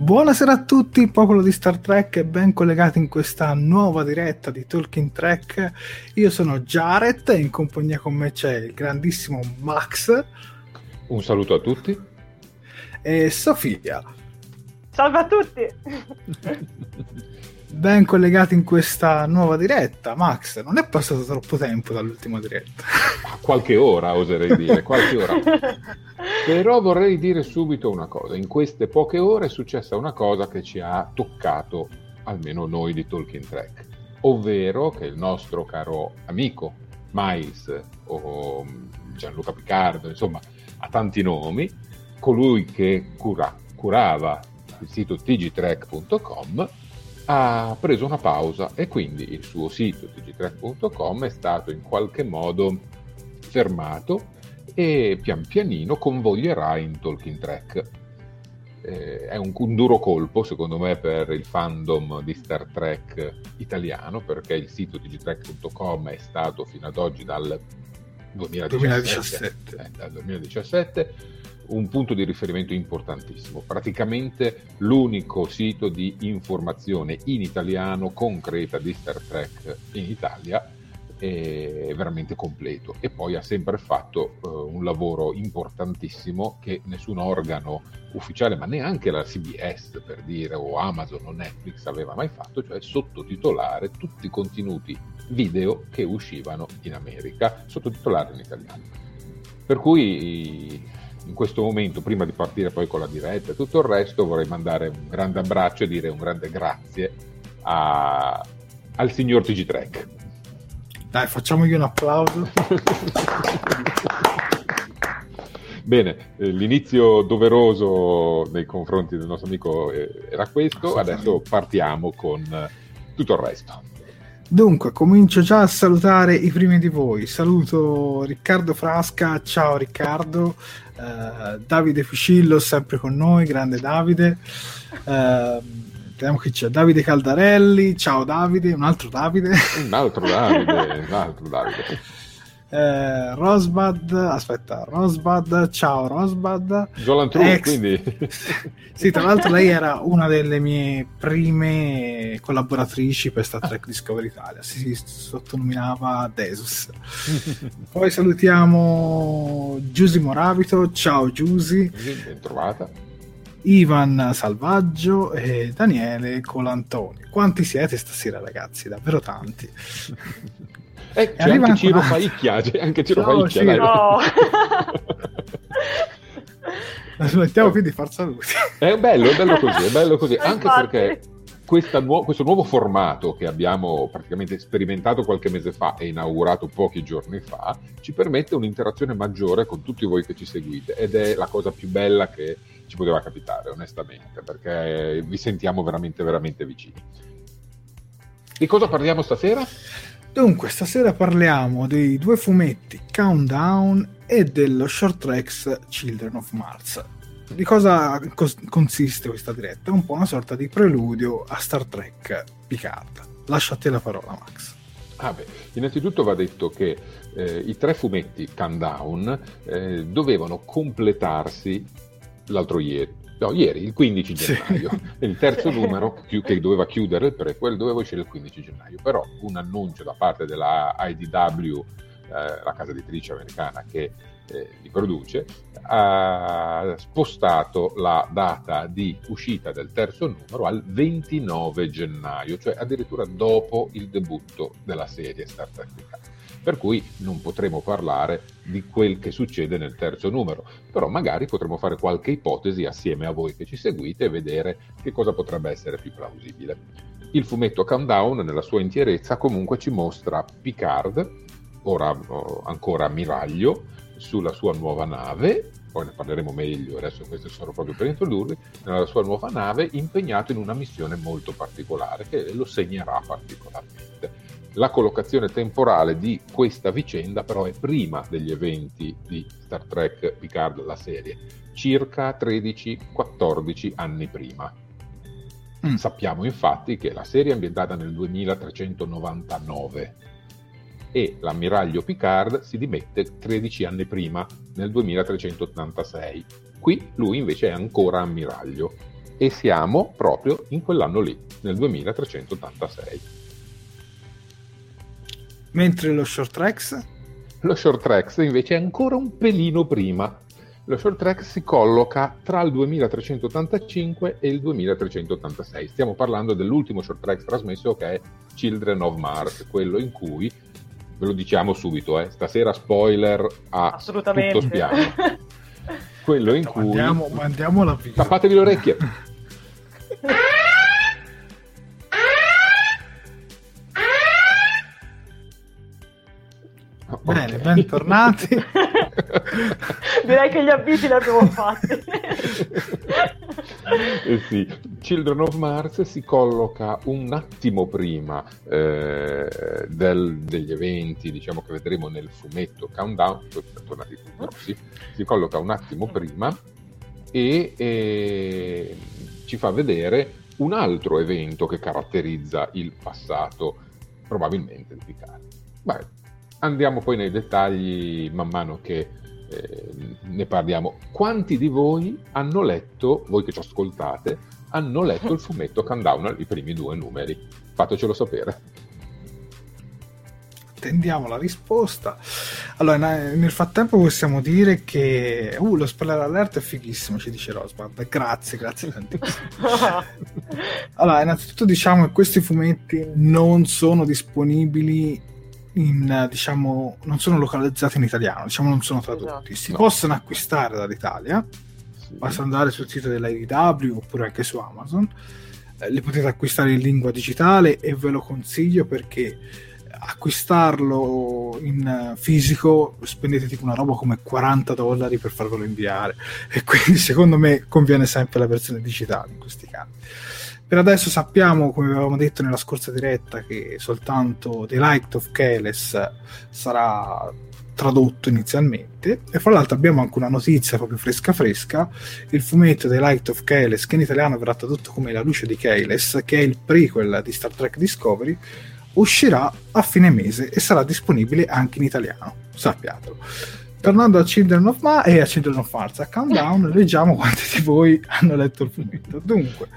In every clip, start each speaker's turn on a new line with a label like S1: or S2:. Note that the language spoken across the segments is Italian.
S1: Buonasera a tutti, popolo di Star Trek e ben collegati in questa nuova diretta di Talking Trek. Io sono Jared e in compagnia con me c'è il grandissimo Max.
S2: Un saluto a tutti.
S1: E Sofia.
S3: Salve a tutti!
S1: ben collegati in questa nuova diretta. Max, non è passato troppo tempo dall'ultima diretta.
S2: Qualche ora, oserei dire, qualche ora. Però vorrei dire subito una cosa. In queste poche ore è successa una cosa che ci ha toccato, almeno noi di Talking Track, ovvero che il nostro caro amico Miles o Gianluca Picardo, insomma, ha tanti nomi, colui che cura, curava il sito tgtrack.com ha preso una pausa e quindi il suo sito tgtrack.com è stato in qualche modo fermato e pian pianino convoglierà in Talking Track. Eh, è un, un, duro colpo secondo me per il fandom di Star Trek italiano perché il sito tgtrack.com è stato fino ad oggi dal 2017, 2017. Eh, dal 2017 un punto di riferimento importantissimo, praticamente l'unico sito di informazione in italiano concreta di Star Trek in Italia è veramente completo e poi ha sempre fatto uh, un lavoro importantissimo che nessun organo ufficiale, ma neanche la CBS per dire o Amazon o Netflix aveva mai fatto, cioè sottotitolare tutti i contenuti video che uscivano in America, sottotitolare in italiano. Per cui in questo momento, prima di partire poi con la diretta e tutto il resto, vorrei mandare un grande abbraccio e dire un grande grazie a, al signor TG Trek.
S1: Dai, facciamogli un applauso.
S2: Bene, eh, l'inizio doveroso nei confronti del nostro amico eh, era questo, adesso partiamo con eh, tutto il resto.
S1: Dunque, comincio già a salutare i primi di voi. Saluto Riccardo Frasca, ciao Riccardo, uh, Davide Fucillo sempre con noi, grande Davide. Vediamo chi c'è, Davide Caldarelli, ciao Davide, un altro Davide.
S2: Un altro Davide, un altro Davide.
S1: Eh, Rosbad, aspetta, Rosbad, ciao Rosbad.
S2: Jolan True, Ex... quindi.
S1: sì, tra l'altro lei era una delle mie prime collaboratrici per Star Trek Discovery Italia, si, si sottonominava Desus. Poi salutiamo Giusy Moravito, ciao Giusy.
S2: Ben trovata.
S1: Ivan Salvaggio e Daniele Colantonio. Quanti siete stasera ragazzi? Davvero tanti.
S2: Eh, c'è anche Ciro Faicchia, c'è anche Ciro no, Faicchia. Ciro. No.
S1: Smettiamo qui di far saluti.
S2: È bello, è bello così, è bello così. anche perché nu- questo nuovo formato che abbiamo praticamente sperimentato qualche mese fa e inaugurato pochi giorni fa ci permette un'interazione maggiore con tutti voi che ci seguite ed è la cosa più bella che ci poteva capitare, onestamente, perché vi sentiamo veramente, veramente vicini. Di cosa parliamo stasera?
S1: Dunque, stasera parliamo dei due fumetti Countdown e dello short tracks Children of Mars. Di cosa cos- consiste questa diretta? È un po' una sorta di preludio a Star Trek Picard. Lascio a te la parola, Max.
S2: Ah beh, innanzitutto va detto che eh, i tre fumetti Countdown eh, dovevano completarsi l'altro ieri, no, ieri, il 15 gennaio. Sì. Il terzo numero che doveva chiudere il prequel doveva uscire il 15 gennaio, però un annuncio da parte della IDW, eh, la casa editrice americana che eh, li produce, ha spostato la data di uscita del terzo numero al 29 gennaio, cioè addirittura dopo il debutto della serie Star Trek per cui non potremo parlare di quel che succede nel terzo numero, però magari potremo fare qualche ipotesi assieme a voi che ci seguite e vedere che cosa potrebbe essere più plausibile. Il fumetto Countdown nella sua intierezza comunque ci mostra Picard, ora oh, ancora ammiraglio, sulla sua nuova nave, poi ne parleremo meglio, adesso queste sono proprio per introdurvi, nella sua nuova nave impegnato in una missione molto particolare che lo segnerà particolarmente. La collocazione temporale di questa vicenda però è prima degli eventi di Star Trek Picard, la serie, circa 13-14 anni prima. Mm. Sappiamo infatti che la serie è ambientata nel 2399 e l'ammiraglio Picard si dimette 13 anni prima, nel 2386. Qui lui invece è ancora ammiraglio e siamo proprio in quell'anno lì, nel 2386.
S1: Mentre lo short tracks?
S2: Lo short tracks invece è ancora un pelino prima. Lo short track si colloca tra il 2385 e il 2386. Stiamo parlando dell'ultimo short track trasmesso che è Children of Mars, quello in cui, ve lo diciamo subito, eh, stasera spoiler a tutto spiano. quello in cui...
S1: Mandiamo, mandiamo la.
S2: Tappatevi le orecchie.
S1: bentornati.
S3: Direi che gli avvisi li abbiamo fatti.
S2: eh sì. Children of Mars si colloca un attimo prima eh, del, degli eventi diciamo, che vedremo nel fumetto Countdown, tornati grossi, si colloca un attimo prima e, e ci fa vedere un altro evento che caratterizza il passato, probabilmente il Picard. Beh, Andiamo poi nei dettagli man mano che eh, ne parliamo. Quanti di voi hanno letto, voi che ci ascoltate, hanno letto il fumetto Countdown, i primi due numeri? Fatecelo sapere.
S1: Attendiamo la risposta. Allora, nel frattempo possiamo dire che uh, lo spoiler alert è fighissimo, ci dice Rosband. Grazie, grazie tantissimo. allora, innanzitutto diciamo che questi fumetti non sono disponibili in, diciamo, non sono localizzati in italiano, diciamo non sono tradotti. Esatto. Si no. possono acquistare dall'Italia, sì. basta andare sul sito dell'IDW oppure anche su Amazon. Eh, li potete acquistare in lingua digitale e ve lo consiglio perché acquistarlo in fisico spendete tipo una roba come 40 dollari per farvelo inviare e quindi secondo me conviene sempre la versione digitale in questi casi. Per adesso sappiamo, come avevamo detto nella scorsa diretta, che soltanto The Light of Keles sarà tradotto inizialmente. E fra l'altro abbiamo anche una notizia proprio fresca fresca. Il fumetto The Light of Keles che in italiano verrà tradotto come La luce di Keles che è il prequel di Star Trek Discovery uscirà a fine mese e sarà disponibile anche in italiano. Sappiatelo. Tornando a Children of Ma e a Children of Mars a Countdown leggiamo quanti di voi hanno letto il fumetto. Dunque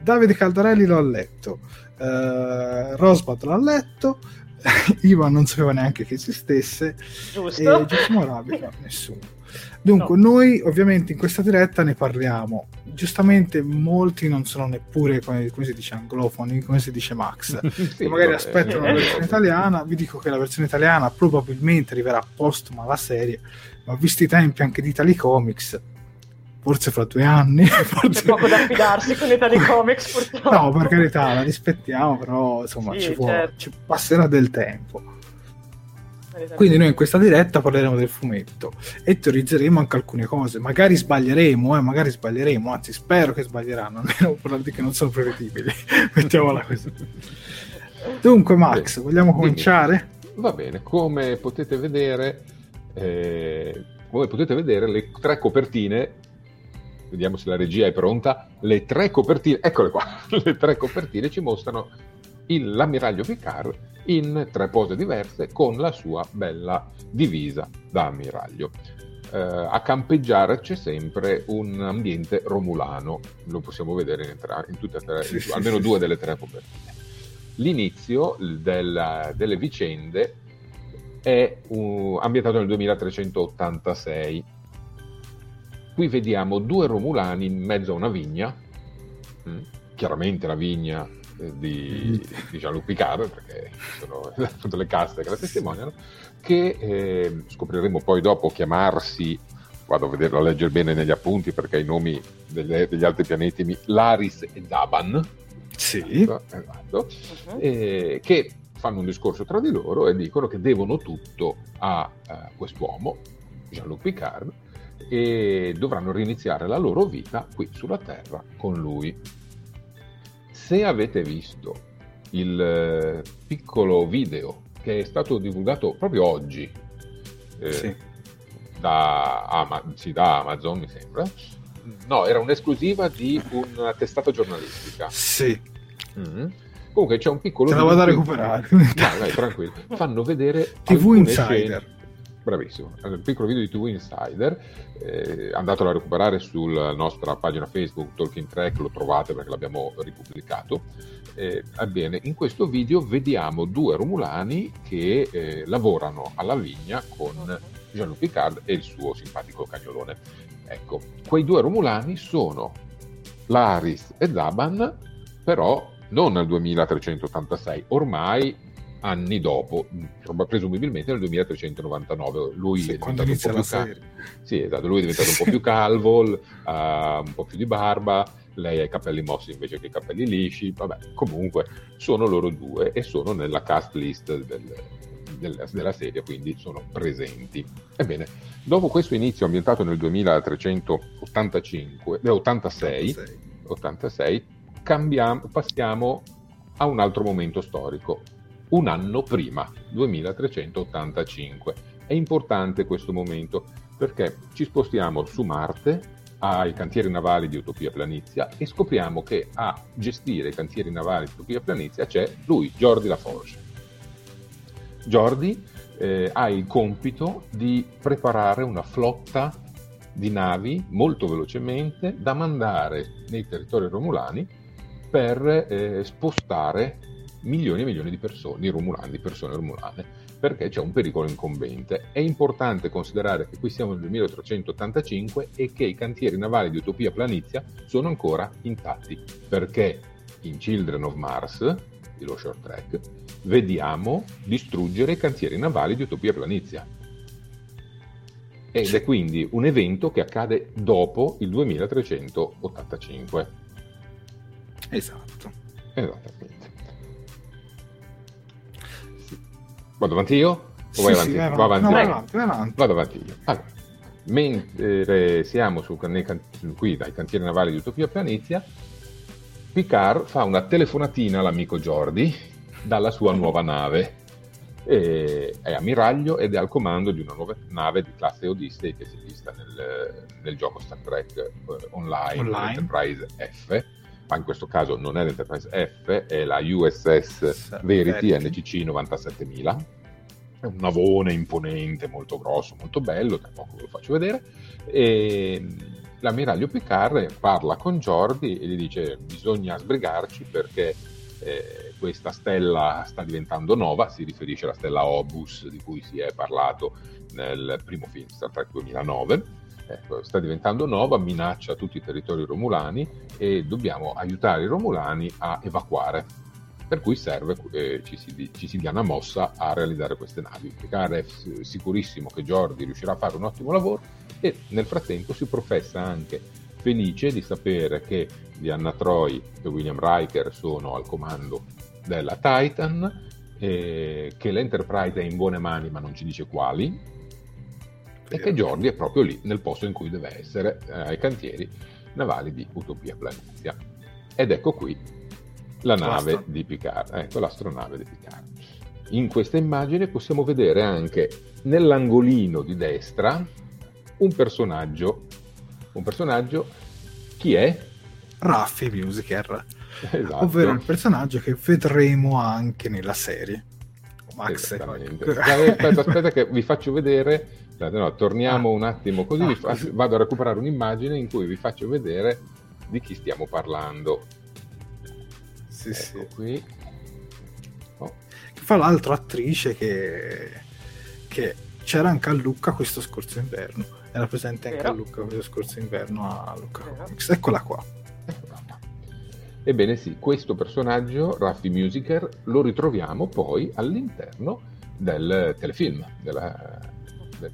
S1: Davide Caldarelli l'ha letto uh, Rosbad l'ha letto Ivan non sapeva neanche che esistesse
S3: Giusto.
S1: e Giacomo Rabica nessuno. Dunque, no. noi ovviamente in questa diretta ne parliamo. Giustamente molti non sono neppure, come, come si dice, anglofoni, come si dice Max, sì, magari vabbè, aspettano la versione italiana. Vi dico che la versione italiana probabilmente arriverà postuma alla serie, ma visti i tempi anche di Italy Comics, forse fra due anni. Forse...
S3: C'è poco da affidarsi con l'Italy Comics, purtroppo.
S1: No, per carità, la rispettiamo, però insomma sì, ci, può, certo. ci passerà del tempo. Quindi noi in questa diretta parleremo del fumetto e teorizzeremo anche alcune cose. Magari sbaglieremo, eh, magari sbaglieremo, anzi spero che sbaglieranno, almeno per che non sono prevedibili. Mettiamola così. Dunque Max, Beh, vogliamo cominciare?
S2: Va bene, come potete vedere, eh, come potete vedere le tre copertine vediamo se la regia è pronta, le tre copertine, eccole qua, le tre copertine ci mostrano il, l'ammiraglio Picard in tre pose diverse con la sua bella divisa da ammiraglio. Eh, a campeggiare c'è sempre un ambiente romulano, lo possiamo vedere in, tre, in tutte e tre, sì, sì, almeno sì, due delle tre copertine. L'inizio della, delle vicende è uh, ambientato nel 2386 Qui vediamo due Romulani in mezzo a una vigna, mm, chiaramente la vigna eh, di, di Jean-Luc Picard, perché sono appunto le caste che la testimoniano, che eh, scopriremo poi dopo chiamarsi, vado a vederlo a leggere bene negli appunti perché i nomi delle, degli altri pianeti, mi, Laris e Daban,
S1: sì.
S2: esatto, esatto uh-huh. eh, che fanno un discorso tra di loro e dicono che devono tutto a, a quest'uomo, Jean-Luc Picard, e dovranno riniziare la loro vita qui sulla Terra con lui. Se avete visto il eh, piccolo video che è stato divulgato proprio oggi eh, sì. da, Ama- sì, da Amazon, mi sembra, no, era un'esclusiva di una testata giornalistica.
S1: Sì.
S2: Mm-hmm. Comunque c'è un piccolo.
S1: Te la vado a recuperare.
S2: Vai, vai, tranquillo. Fanno vedere.
S1: TV Insider.
S2: Scene bravissimo, un piccolo video di TV Insider, eh, andatelo a recuperare sulla nostra pagina Facebook Talking Track, lo trovate perché l'abbiamo ripubblicato. Eh, ebbene, in questo video vediamo due Romulani che eh, lavorano alla vigna con Jean-Luc Picard e il suo simpatico cagnolone. Ecco, quei due Romulani sono Laris e Zaban, però non nel 2386, ormai anni dopo, presumibilmente nel 2399. Lui sì, è
S1: quando inizia la
S2: serie. Cal- sì, esatto, lui è diventato un po' più calvo, uh, un po' più di barba, lei ha i capelli mossi invece che i capelli lisci, vabbè, comunque sono loro due e sono nella cast list del, del, della serie, quindi sono presenti. Ebbene, dopo questo inizio ambientato nel 2385, eh, 86, 86. 86 cambiamo, passiamo a un altro momento storico, un anno prima, 2385. È importante questo momento perché ci spostiamo su Marte ai cantieri navali di Utopia Planizia e scopriamo che a gestire i cantieri navali di Utopia Planizia c'è lui, Jordi Laforge. Jordi eh, ha il compito di preparare una flotta di navi molto velocemente da mandare nei territori romulani per eh, spostare milioni e milioni di persone, di romulani, di persone romulane, perché c'è un pericolo incombente. È importante considerare che qui siamo nel 1885 e che i cantieri navali di Utopia Planizia sono ancora intatti, perché in Children of Mars, di lo short track, vediamo distruggere i cantieri navali di Utopia Planizia. Ed è quindi un evento che accade dopo il 2385.
S1: Esatto.
S2: Esattamente. Vado avanti io? O
S1: Sì,
S2: vai
S1: sì,
S2: avanti?
S1: vai
S2: Va avanti,
S1: No, vai avanti, vai avanti.
S2: Vado avanti io. Allora, mentre siamo su, can- qui dai cantieri navali di Utopia Planezia, Picard fa una telefonatina all'amico Jordi dalla sua nuova nave. E- è ammiraglio ed è al comando di una nuova nave di classe Odyssey che si è vista nel, nel gioco Star Trek eh, online,
S1: Online.
S2: Enterprise F, ma in questo caso non è l'Enterprise F, è la USS Verity. NCC 97000. È un navone imponente, molto grosso, molto bello, tra poco ve lo faccio vedere. E l'ammiraglio Picard parla con Jordi e gli dice bisogna sbrigarci perché eh, questa stella sta diventando nova, si riferisce alla stella Obus di cui si è parlato nel primo film Star Trek 2009. Ecco, sta diventando nova, minaccia tutti i territori romulani e dobbiamo aiutare i romulani a evacuare. Per cui serve eh, ci, si, ci si dia una mossa a realizzare queste navi. Picard è sicurissimo che Jordi riuscirà a fare un ottimo lavoro e nel frattempo si professa anche felice di sapere che Diana Troy e William Riker sono al comando della Titan, eh, che l'Enterprise è in buone mani ma non ci dice quali, e che Jordi è proprio lì, nel posto in cui deve essere, eh, ai cantieri navali di Utopia Planezia. Ed ecco qui la nave
S1: L'astro-
S2: di Picard, ecco l'astronave di Picard. In questa immagine possiamo vedere anche nell'angolino di destra un personaggio, un personaggio, chi è?
S1: Raffi Musiker,
S2: Esatto.
S1: ovvero il personaggio che vedremo anche nella serie. Max.
S2: Aspetta, aspetta che vi faccio vedere. Aspetta, no, torniamo
S1: Ah.
S2: un attimo così,
S1: Ah,
S2: vi fa-
S1: così.
S2: vado a recuperare un'immagine in cui vi faccio vedere di chi stiamo parlando.
S1: Sì, sì.
S2: Ecco qui. Oh,
S1: Fa l'altra attrice che, che c'era anche a Lucca questo scorso inverno. Era presente anche
S3: Vero.
S1: a Lucca questo scorso inverno a Lucca
S3: Vero.
S1: Comics. Eccola qua.
S2: eccola qua. Ebbene sì, questo personaggio, Raffi Musiker, lo ritroviamo poi all'interno del telefilm della- de-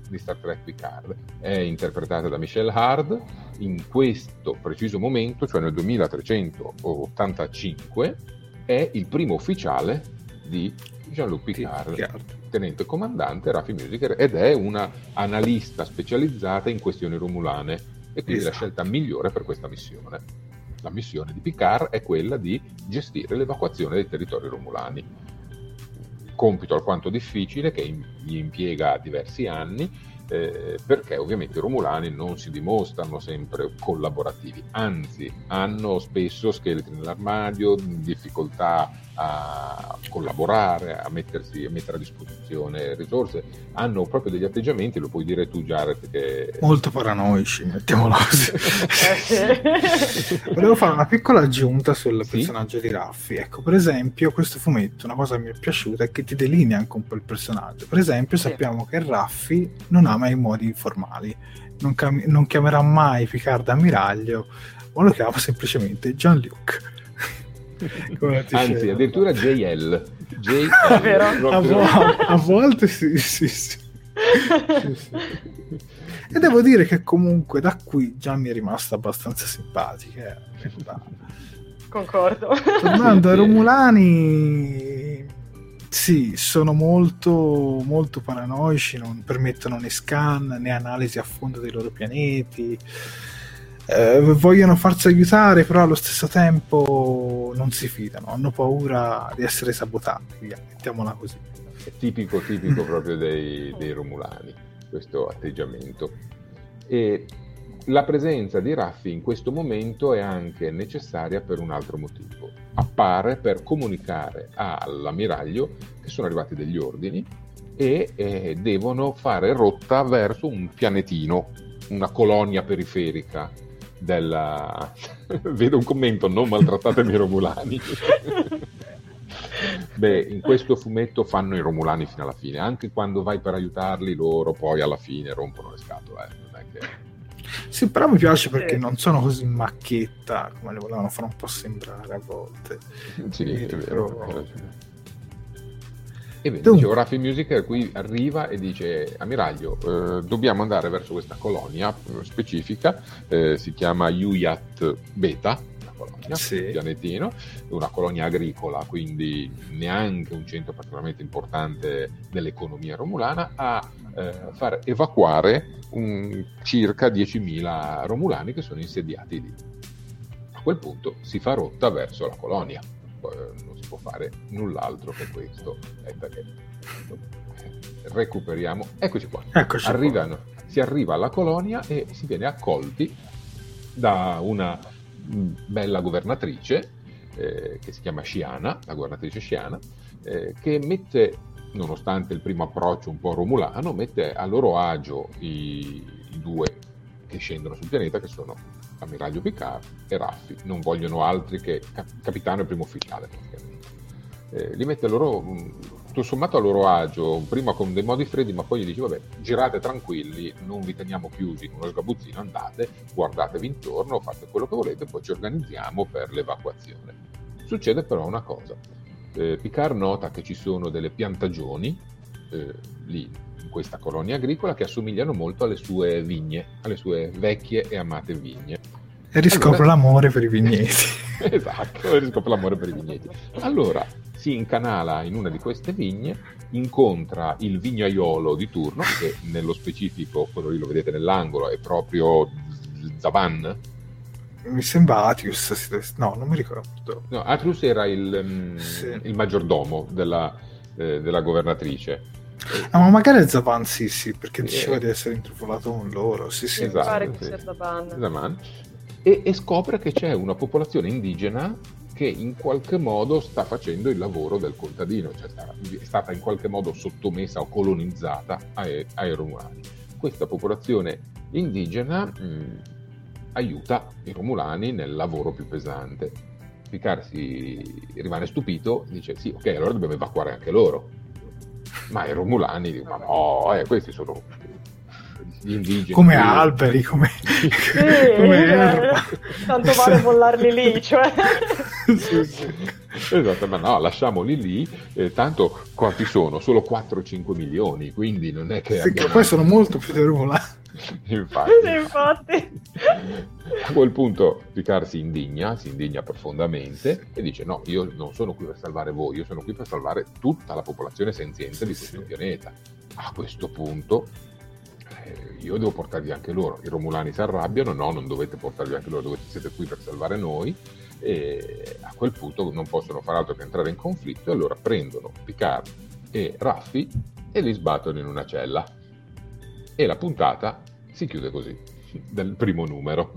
S2: di Star Trek Picard. È interpretata da Michelle Hard. In questo preciso momento, cioè nel 2385, è il primo ufficiale di Jean-Luc Picard,
S1: Picard.
S2: tenente comandante Raffi Musiker, ed è una analista specializzata in questioni romulane e quindi la
S1: Esatto.
S2: scelta migliore per questa missione. La missione di Picard è quella di gestire l'evacuazione dei territori romulani. Compito alquanto difficile che gli impiega diversi anni eh, perché ovviamente i romulani non si dimostrano sempre collaborativi, anzi hanno spesso scheletri nell'armadio, difficoltà a collaborare, a, mettersi, a mettere a disposizione risorse, hanno proprio degli atteggiamenti, lo puoi dire tu Jared che...
S1: Molto paranoici, mettiamola così.
S3: Sì.
S1: Volevo fare una piccola aggiunta sul
S2: Sì?
S1: personaggio di Raffi. Ecco, per esempio, questo fumetto, una cosa che mi è piaciuta è che ti delinea anche un po' il personaggio. Per esempio,
S3: Sì.
S1: sappiamo che Raffi non ama i modi formali, non, cam- non chiamerà mai Picard ammiraglio, ma lo chiama semplicemente Jean-Luc.
S2: Anzi, addirittura JL. JL
S3: Vero?
S1: a, vo- a volte sì, sì, sì. Sì, sì. E devo dire che comunque da qui già mi è rimasta abbastanza simpatica. eh.
S3: Concordo.
S1: Tornando ai
S2: Sì.
S1: Romulani, sì, sono molto, molto paranoici, non permettono né scan né analisi a fondo dei loro pianeti. Eh, vogliono farsi aiutare, però allo stesso tempo non si fidano, hanno paura di essere sabotati. Via, mettiamola così.
S2: È tipico, tipico proprio dei, dei Romulani, questo atteggiamento. E la presenza di Raffi in questo momento è anche necessaria per un altro motivo. Appare per comunicare all'ammiraglio che sono arrivati degli ordini e eh, devono fare rotta verso un pianetino, una colonia periferica della... Vedo un commento, non maltrattatemi i Romulani. Beh, in questo fumetto fanno i Romulani fino alla fine, anche quando vai per aiutarli loro poi alla fine rompono le scatole. eh, non è che-
S1: Sì, però mi piace perché non sono così macchietta come le volevano fare un po' sembrare a volte.
S2: Sì, è vero.
S1: Però-
S2: hai ragione. E bene,
S1: Dunque.
S2: Musiker qui arriva e dice ammiraglio, eh, dobbiamo andare verso questa colonia eh, specifica, eh, si chiama Uyat Beta, una colonia,
S1: Sì.
S2: un pianetino, una colonia agricola, quindi neanche un centro particolarmente importante dell'economia romulana, a eh, far evacuare un- circa 10.000 romulani che sono insediati lì. A quel punto si fa rotta verso la colonia. Eh, non si può fare null'altro che questo. Aspetta che eh, recuperiamo. Eccoci qua.
S1: Eccoci qua.
S2: Arrivano, si arriva alla colonia e si viene accolti da una mh, bella governatrice eh, che si chiama Sciana, la governatrice Sciana, eh, che mette, nonostante il primo approccio un po' romulano, mette a loro agio i, i due che scendono sul pianeta, che sono l'ammiraglio Picard e Raffi. Non vogliono altri che cap- capitano e primo ufficiale, praticamente. Eh, li mette loro, mh, tutto sommato a loro agio, prima con dei modi freddi, ma poi gli dice, vabbè, girate tranquilli, non vi teniamo chiusi in uno sgabuzzino, andate, guardatevi intorno, fate quello che volete, poi ci organizziamo per l'evacuazione. Succede però una cosa, eh, Picard nota che ci sono delle piantagioni eh, lì in questa colonia agricola che assomigliano molto alle sue vigne, alle sue vecchie e amate vigne.
S1: E riscopro
S2: Allora-
S1: l'amore per i vigneti.
S2: esatto, riscopre l'amore per i vigneti. Allora si incanala in una di queste vigne, incontra il vignaiolo di turno, che nello specifico, quello lì lo vedete nell'angolo, è proprio Zavan.
S1: Mi sembra Atius. No, non mi ricordo.
S2: No, Atrius era il, mm,
S1: Sì.
S2: il maggiordomo della, eh, della governatrice.
S1: Ah, ma magari è Zavan, sì, sì, perché diceva
S2: eh.
S1: di essere intrufolato con loro. Sì, sì.
S2: Esatto.
S3: pare che
S2: sì.
S3: sia Zaban.
S2: Zaman, e, e scopre che c'è una popolazione indigena che in qualche modo sta facendo il lavoro del contadino, cioè sta- è stata in qualche modo sottomessa o colonizzata ai, ai Romulani. Questa popolazione indigena mh, aiuta i Romulani nel lavoro più pesante. Picard si rimane stupito, dice sì, ok, allora dobbiamo evacuare anche loro. Ma i Romulani dicono, ma no, eh, questi sono gli indigeni.
S1: Come alberi, come,
S3: Sì,
S1: come
S3: eh,
S1: erba.
S3: tanto vale mollarli lì, cioè.
S1: Sì, sì.
S2: Esatto, ma no, lasciamoli lì, eh, tanto quanti sono? Solo 4-5 milioni, quindi non è che...
S1: Sì,
S2: abbiamo-
S1: poi sono molto più dei Romulani.
S2: Infatti,
S3: infatti.
S2: a quel punto Picard si indigna, si indigna profondamente e dice no, io non sono qui per salvare voi, io sono qui per salvare tutta la popolazione senziente di questo pianeta. A questo punto eh, io devo portarvi anche loro. I Romulani si arrabbiano, no, non dovete portarvi anche loro, dovete, siete qui per salvare noi. E a quel punto non possono fare altro che entrare in conflitto e allora prendono Picard e Raffi e li sbattono in una cella. E la puntata si chiude così, del primo numero.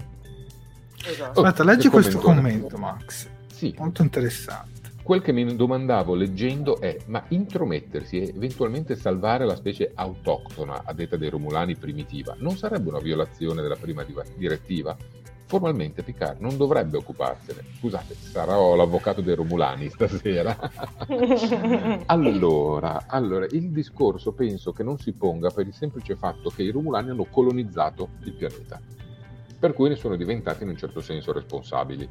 S3: Esatto.
S2: Oh,
S1: Aspetta, leggi
S2: che
S1: questo commento, Max.
S2: Sì,
S1: Molto interessante.
S2: Quel che mi domandavo leggendo è, ma intromettersi e eventualmente salvare la specie autoctona, a detta dei Romulani primitiva, non sarebbe una violazione della prima direttiva? Formalmente Picard non dovrebbe occuparsene. Scusate, sarò l'avvocato dei Romulani stasera. allora, allora, il discorso penso che non si ponga per il semplice fatto che i Romulani hanno colonizzato il pianeta, per cui ne sono diventati in un certo senso responsabili.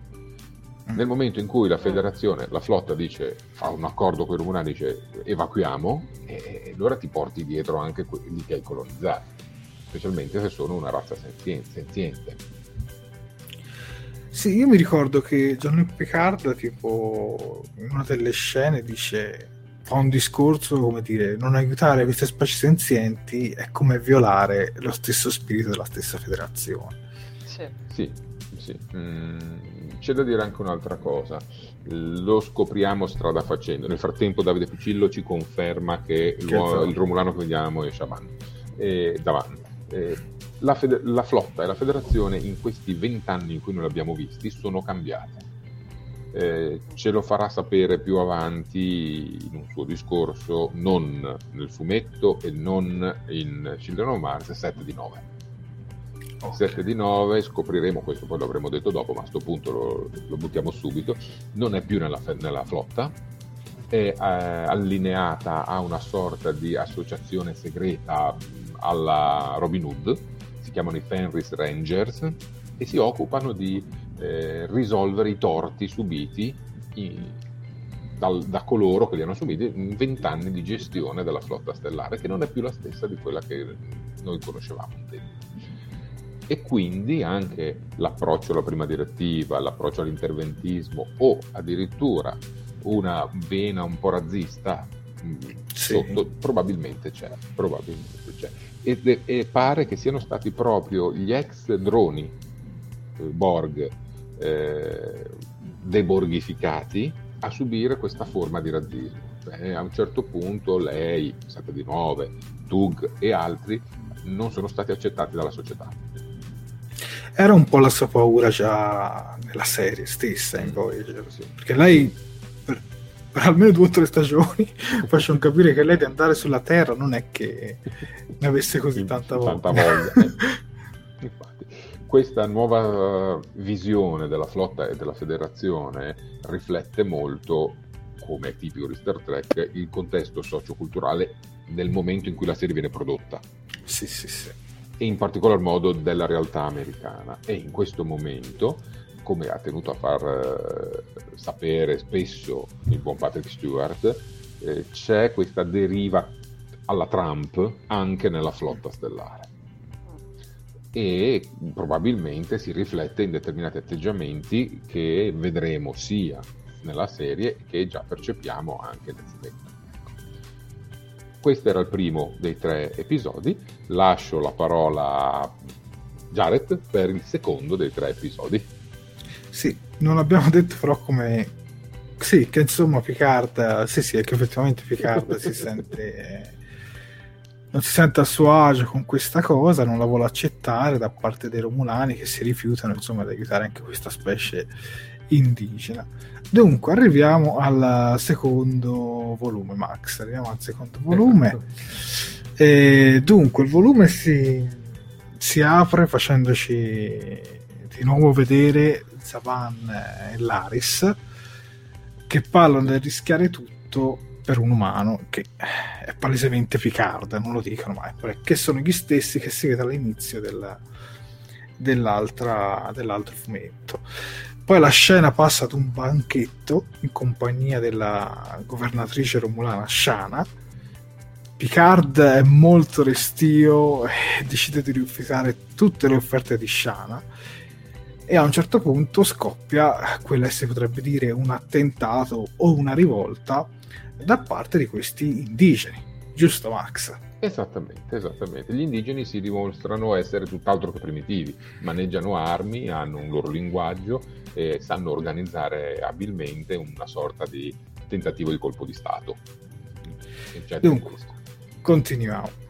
S2: Nel momento in cui la federazione, la flotta dice, fa un accordo con i Romulani, dice evacuiamo, e allora ti porti dietro anche quelli che hai colonizzato, specialmente se sono una razza sentien- senziente.
S1: Sì, io mi ricordo che Gianni Picard, tipo, in una delle scene dice, fa un discorso come dire, non aiutare queste specie senzienti è come violare lo stesso spirito della stessa federazione.
S3: Sì.
S2: Sì, sì. Mm, c'è da dire anche un'altra cosa. Lo scopriamo strada facendo. Nel frattempo Davide Picillo ci conferma che
S1: Che
S2: il Romulano che vediamo è Shaban. E davanti. Eh, la, fede- la flotta e la federazione in questi vent'anni in cui non li abbiamo visti sono cambiate. Eh, ce lo farà sapere più avanti in un suo discorso, non nel fumetto e non in Children of Mars 7 di 9. 7 di 9 scopriremo, questo poi l'avremo detto dopo, ma a questo punto lo, lo buttiamo subito, non è più nella, nella flotta, è eh, allineata a una sorta di associazione segreta mh, alla Robin Hood, chiamano i Fenris Rangers e si occupano di eh, risolvere i torti subiti i- dal- da coloro che li hanno subiti in vent'anni di gestione della flotta stellare, che non è più la stessa di quella che noi conoscevamo un tempo. e quindi anche l'approccio alla prima direttiva, l'approccio all'interventismo o addirittura una vena un po' razzista mm,
S1: Sì.
S2: sotto probabilmente c'è, probabilmente c'è. E, e pare che siano stati proprio gli ex droni eh, Borg eh, deborghificati a subire questa forma di razzismo. Beh, a un certo punto lei, Sata di Nove, Tug e altri non sono stati accettati dalla società.
S1: Era un po' la sua paura già nella serie stessa, in Voyager.
S2: Sì.
S1: Perché lei, per, per almeno due o tre stagioni, facciano capire che lei di andare sulla Terra non è che ne avesse così tanta voglia.
S2: Tanta voglia. eh. Infatti, questa nuova visione della flotta e della federazione riflette molto, come è tipico di Star Trek, il contesto socioculturale nel momento in cui la serie viene prodotta
S1: sì, sì, sì.
S2: e in particolar modo della realtà americana. E in questo momento, come ha tenuto a far eh, sapere spesso il buon Patrick Stewart, eh, c'è questa deriva alla Trump anche nella flotta stellare e probabilmente si riflette in determinati atteggiamenti che vedremo sia nella serie che già percepiamo anche nel fumetto. Questo era il primo dei tre episodi, lascio la parola a Jared per il secondo dei tre episodi.
S1: Sì, non abbiamo detto però come... Sì, che insomma Picard, sì sì, che effettivamente Picard si sente... Non si sente a suo agio con questa cosa, non la vuole accettare da parte dei Romulani che si rifiutano insomma di aiutare anche questa specie indigena. Dunque, arriviamo al secondo volume, Max. Arriviamo al secondo volume. E dunque, il volume si, si apre facendoci di nuovo vedere Zavan e Laris che parlano del rischiare tutto per un umano che è palesemente Picard, non lo dicono mai, perché sono gli stessi che si vede all'inizio del, dell'altra, dell'altro fumetto. Poi la scena passa ad un banchetto in compagnia della governatrice romulana Shana. Picard è molto restio e decide di rifiutare tutte le offerte di Shana e a un certo punto scoppia quella che si potrebbe dire un attentato o una rivolta da parte di questi indigeni. Giusto Max?
S2: Esattamente, esattamente. Gli indigeni si dimostrano essere tutt'altro che primitivi, maneggiano armi, hanno un loro linguaggio e sanno organizzare abilmente una sorta di tentativo di colpo di Stato.
S1: Dunque, continuiamo.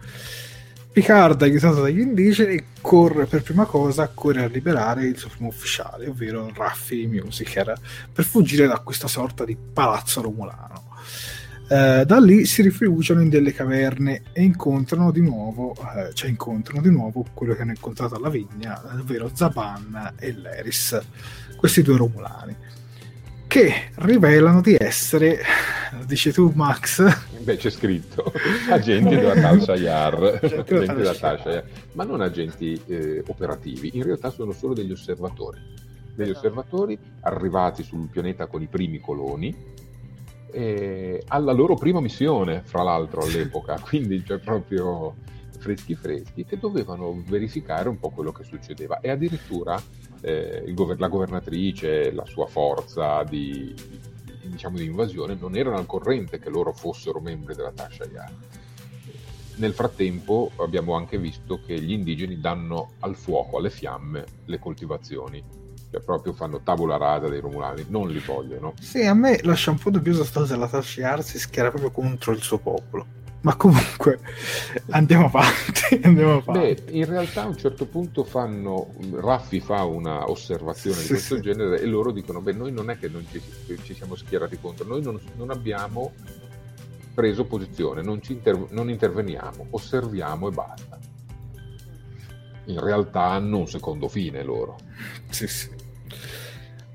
S1: Picard, aiutato dagli indigeni, corre per prima cosa corre a liberare il suo primo ufficiale, ovvero Raffi Musiker, per fuggire da questa sorta di palazzo romulano. Eh, da lì si rifugiano in delle caverne e incontrano di nuovo, eh, cioè incontrano di nuovo quello che hanno incontrato alla vigna, ovvero Zaban e Leris, questi due romulani, che rivelano di essere, dici tu Max,
S2: Beh, c'è scritto agenti della Tal Shayar,
S1: Agenti della Tal
S2: Shayar, ma non agenti eh, operativi, in realtà sono solo degli osservatori, degli
S3: Esatto.
S2: osservatori arrivati sul pianeta con i primi coloni eh, alla loro prima missione, fra l'altro all'epoca, quindi cioè proprio freschi freschi, che dovevano verificare un po' quello che succedeva. E addirittura eh, gover- la governatrice, la sua forza di- diciamo, di invasione non erano al corrente che loro fossero membri della Tasha Yar. Nel frattempo abbiamo anche visto che gli indigeni danno al fuoco, alle fiamme, le coltivazioni, cioè proprio fanno tabula rasa dei romulani, non li vogliono.
S1: Sì, a me lascia un po' dubbioso sta cosa della Tashiar si schiera proprio contro il suo popolo. Ma comunque andiamo avanti, andiamo avanti.
S2: Beh, in realtà a un certo punto fanno, Raffi fa una osservazione
S1: Sì,
S2: di questo
S1: sì.
S2: genere e loro dicono, beh noi non è che non ci, ci siamo schierati contro, noi non, non abbiamo preso posizione, non, ci inter- non interveniamo, osserviamo e basta. In realtà hanno un secondo fine loro.
S1: Sì, sì.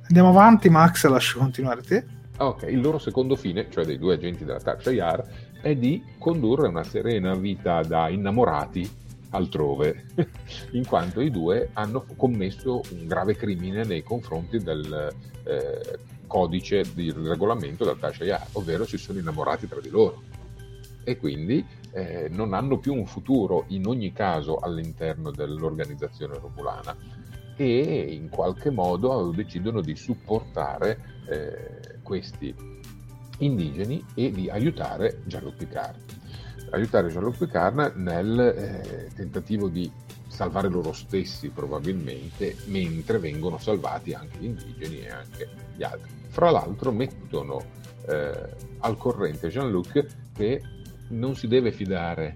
S1: Andiamo avanti, Max, lascio continuare te.
S2: Ok, il loro secondo fine, cioè dei due agenti della Tasha Yar, è di condurre una serena vita da innamorati altrove, in quanto i due hanno commesso un grave crimine nei confronti del eh, codice di regolamento del Tasha ovvero si sono innamorati tra di loro. E quindi eh, non hanno più un futuro in ogni caso all'interno dell'organizzazione romulana e in qualche modo decidono di supportare eh, questi indigeni e di aiutare Jean-Luc Picard. Aiutare Jean-Luc Picard nel eh, tentativo di salvare loro stessi probabilmente, mentre vengono salvati anche gli indigeni e anche gli altri. Fra l'altro mettono eh, al corrente Jean-Luc che non si deve fidare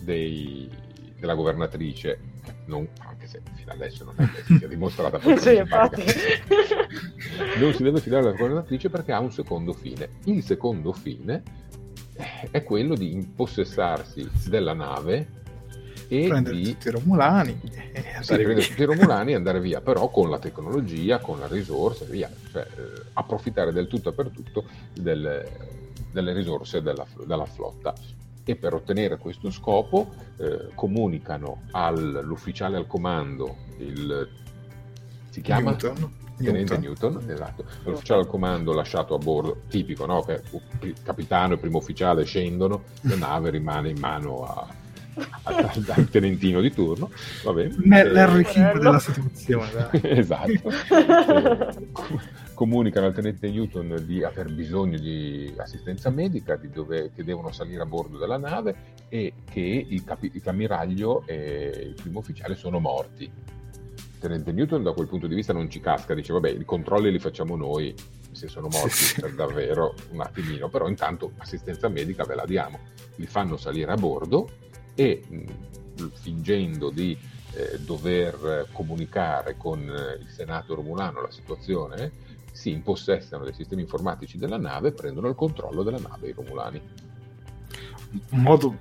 S2: dei, della governatrice, non, anche se fino adesso non è che si sia dimostrata
S3: sì, infatti.
S2: non si deve fidare della governatrice perché ha un secondo fine. Il secondo fine è quello di impossessarsi della nave e
S1: prendere
S2: di
S1: tutti i Romulani
S2: e sì, tutti i Romulani e andare via, però con la tecnologia, con la risorsa, via, cioè eh, approfittare del tutto e per tutto delle, delle risorse della, della, flotta. E per ottenere questo scopo eh, comunicano all'ufficiale al comando, il, si chiama?
S1: Newton.
S2: Tenente Newton, Newton esatto. L'ufficiale al comando lasciato a bordo, tipico, no? Che il capitano e il primo ufficiale scendono, la nave rimane in mano a, al, al tenentino di turno. Va bene.
S1: L'Harry King della situazione.
S2: esatto. comunicano al tenente Newton di aver bisogno di assistenza medica, di dove, che devono salire a bordo della nave e che il, capi, il cammiraglio e il primo ufficiale sono morti. Tenente Newton da quel punto di vista non ci casca, dice vabbè i controlli li facciamo noi se sono morti sì, per davvero un attimino, però intanto assistenza medica ve la diamo, li fanno salire a bordo e mh, fingendo di eh, dover comunicare con eh, il Senato romulano la situazione, si impossessano dei sistemi informatici della nave e prendono il controllo della nave i romulani.
S1: Un modo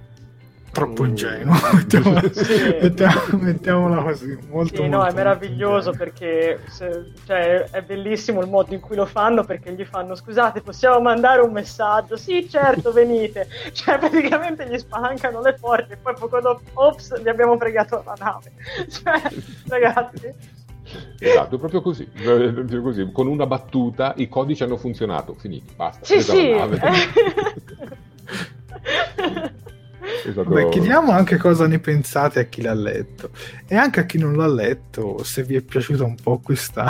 S1: troppo ingenuo, mettiamola, sì. mettiamola, mettiamola così. Molto,
S3: sì,
S1: molto,
S3: no, è meraviglioso perché se, cioè, è bellissimo il modo in cui lo fanno perché gli fanno scusate, possiamo mandare un messaggio? Sì, certo, venite. cioè, praticamente gli spalancano le porte e poi poco dopo, ops, gli abbiamo fregato la nave. cioè, ragazzi.
S2: Esatto, proprio così, così, con una battuta i codici hanno funzionato, finiti, basta.
S3: Sì, sì.
S1: Stato... Beh, chiediamo anche cosa ne pensate a chi l'ha letto e anche a chi non l'ha letto, se vi è piaciuta un po' questa,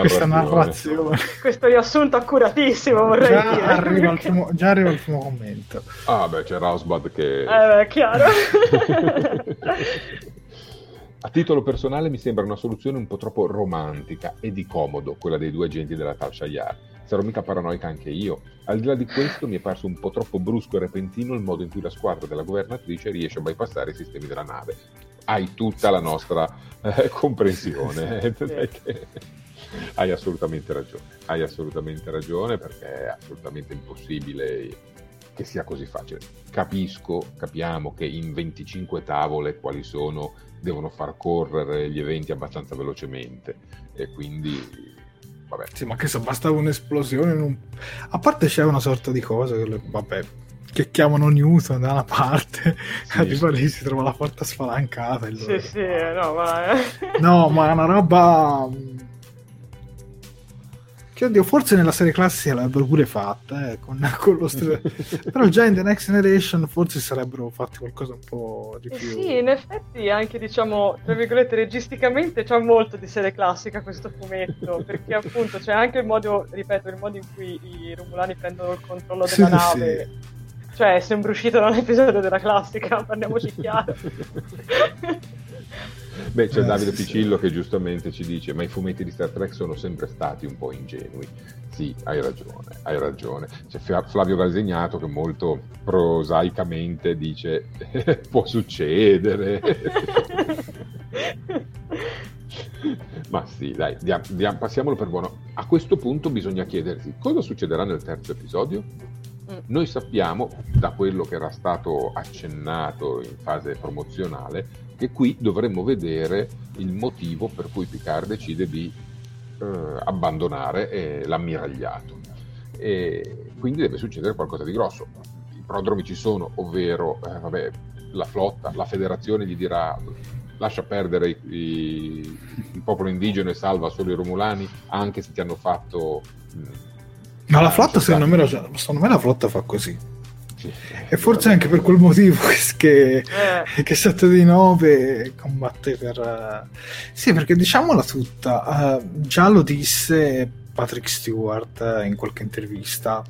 S1: questa narrazione.
S3: Questo riassunto accuratissimo, vorrei
S1: già
S3: dire.
S1: Arriva primo, già arriva il primo commento.
S2: Ah, beh, c'è Rosbad che...
S3: Eh, chiaro.
S2: A titolo personale mi sembra una soluzione un po' troppo romantica e di comodo quella dei due agenti della Tal Shayar sarò mica paranoica anche io. Al di là di questo mi è parso un po' troppo brusco e repentino il modo in cui la squadra della governatrice riesce a bypassare i sistemi della nave. Hai tutta la nostra eh, comprensione. hai assolutamente ragione. Hai assolutamente ragione perché è assolutamente impossibile che sia così facile. Capisco, capiamo che in 25 tavole quali sono devono far correre gli eventi abbastanza velocemente e quindi
S1: vabbè. Sì, ma che so, bastava un'esplosione. Un... A parte c'è una sorta di cosa che, vabbè, che chiamano Newton da una parte, sì, arriva sì. lì si trova la porta spalancata.
S3: sì, loro... sì, no, ma...
S1: no, ma è una roba che oddio, forse nella serie classica l'avrebbero pure fatta, eh, con, con lo st- però già in The Next Generation forse sarebbero fatti qualcosa un po' di
S3: eh
S1: più.
S3: sì, in effetti anche diciamo, tra virgolette, registicamente c'è molto di serie classica questo fumetto, perché appunto c'è anche il modo, ripeto, il modo in cui i Romulani prendono il controllo della sì, nave. Sì. Cioè, sembra uscito da un episodio della classica, parliamoci chiaro.
S2: Beh, c'è eh, Davide sì, Picillo sì. che giustamente ci dice: Ma i fumetti di Star Trek sono sempre stati un po' ingenui. Sì, hai ragione, hai ragione. C'è Flavio Galsegnato che molto prosaicamente dice: Può succedere. Ma sì, dai, diam, diam, passiamolo per buono. A questo punto bisogna chiedersi cosa succederà nel terzo episodio? Mm. Noi sappiamo, da quello che era stato accennato in fase promozionale, che qui dovremmo vedere il motivo per cui Picard decide di eh, abbandonare eh, l'ammiragliato. E quindi deve succedere qualcosa di grosso. I prodromi ci sono, ovvero eh, vabbè, la flotta, la federazione gli dirà lascia perdere i, i, il popolo indigeno e salva solo i romulani, anche se ti hanno fatto...
S1: Mh, Ma la flotta, secondo me, secondo me la flotta fa così
S2: Sì,
S1: E forse anche per quel motivo che,
S3: Eh.
S1: che 7 di 9 combatte per... eh, Sì, perché diciamola tutta, eh, già lo disse Patrick Stewart eh, in qualche intervista,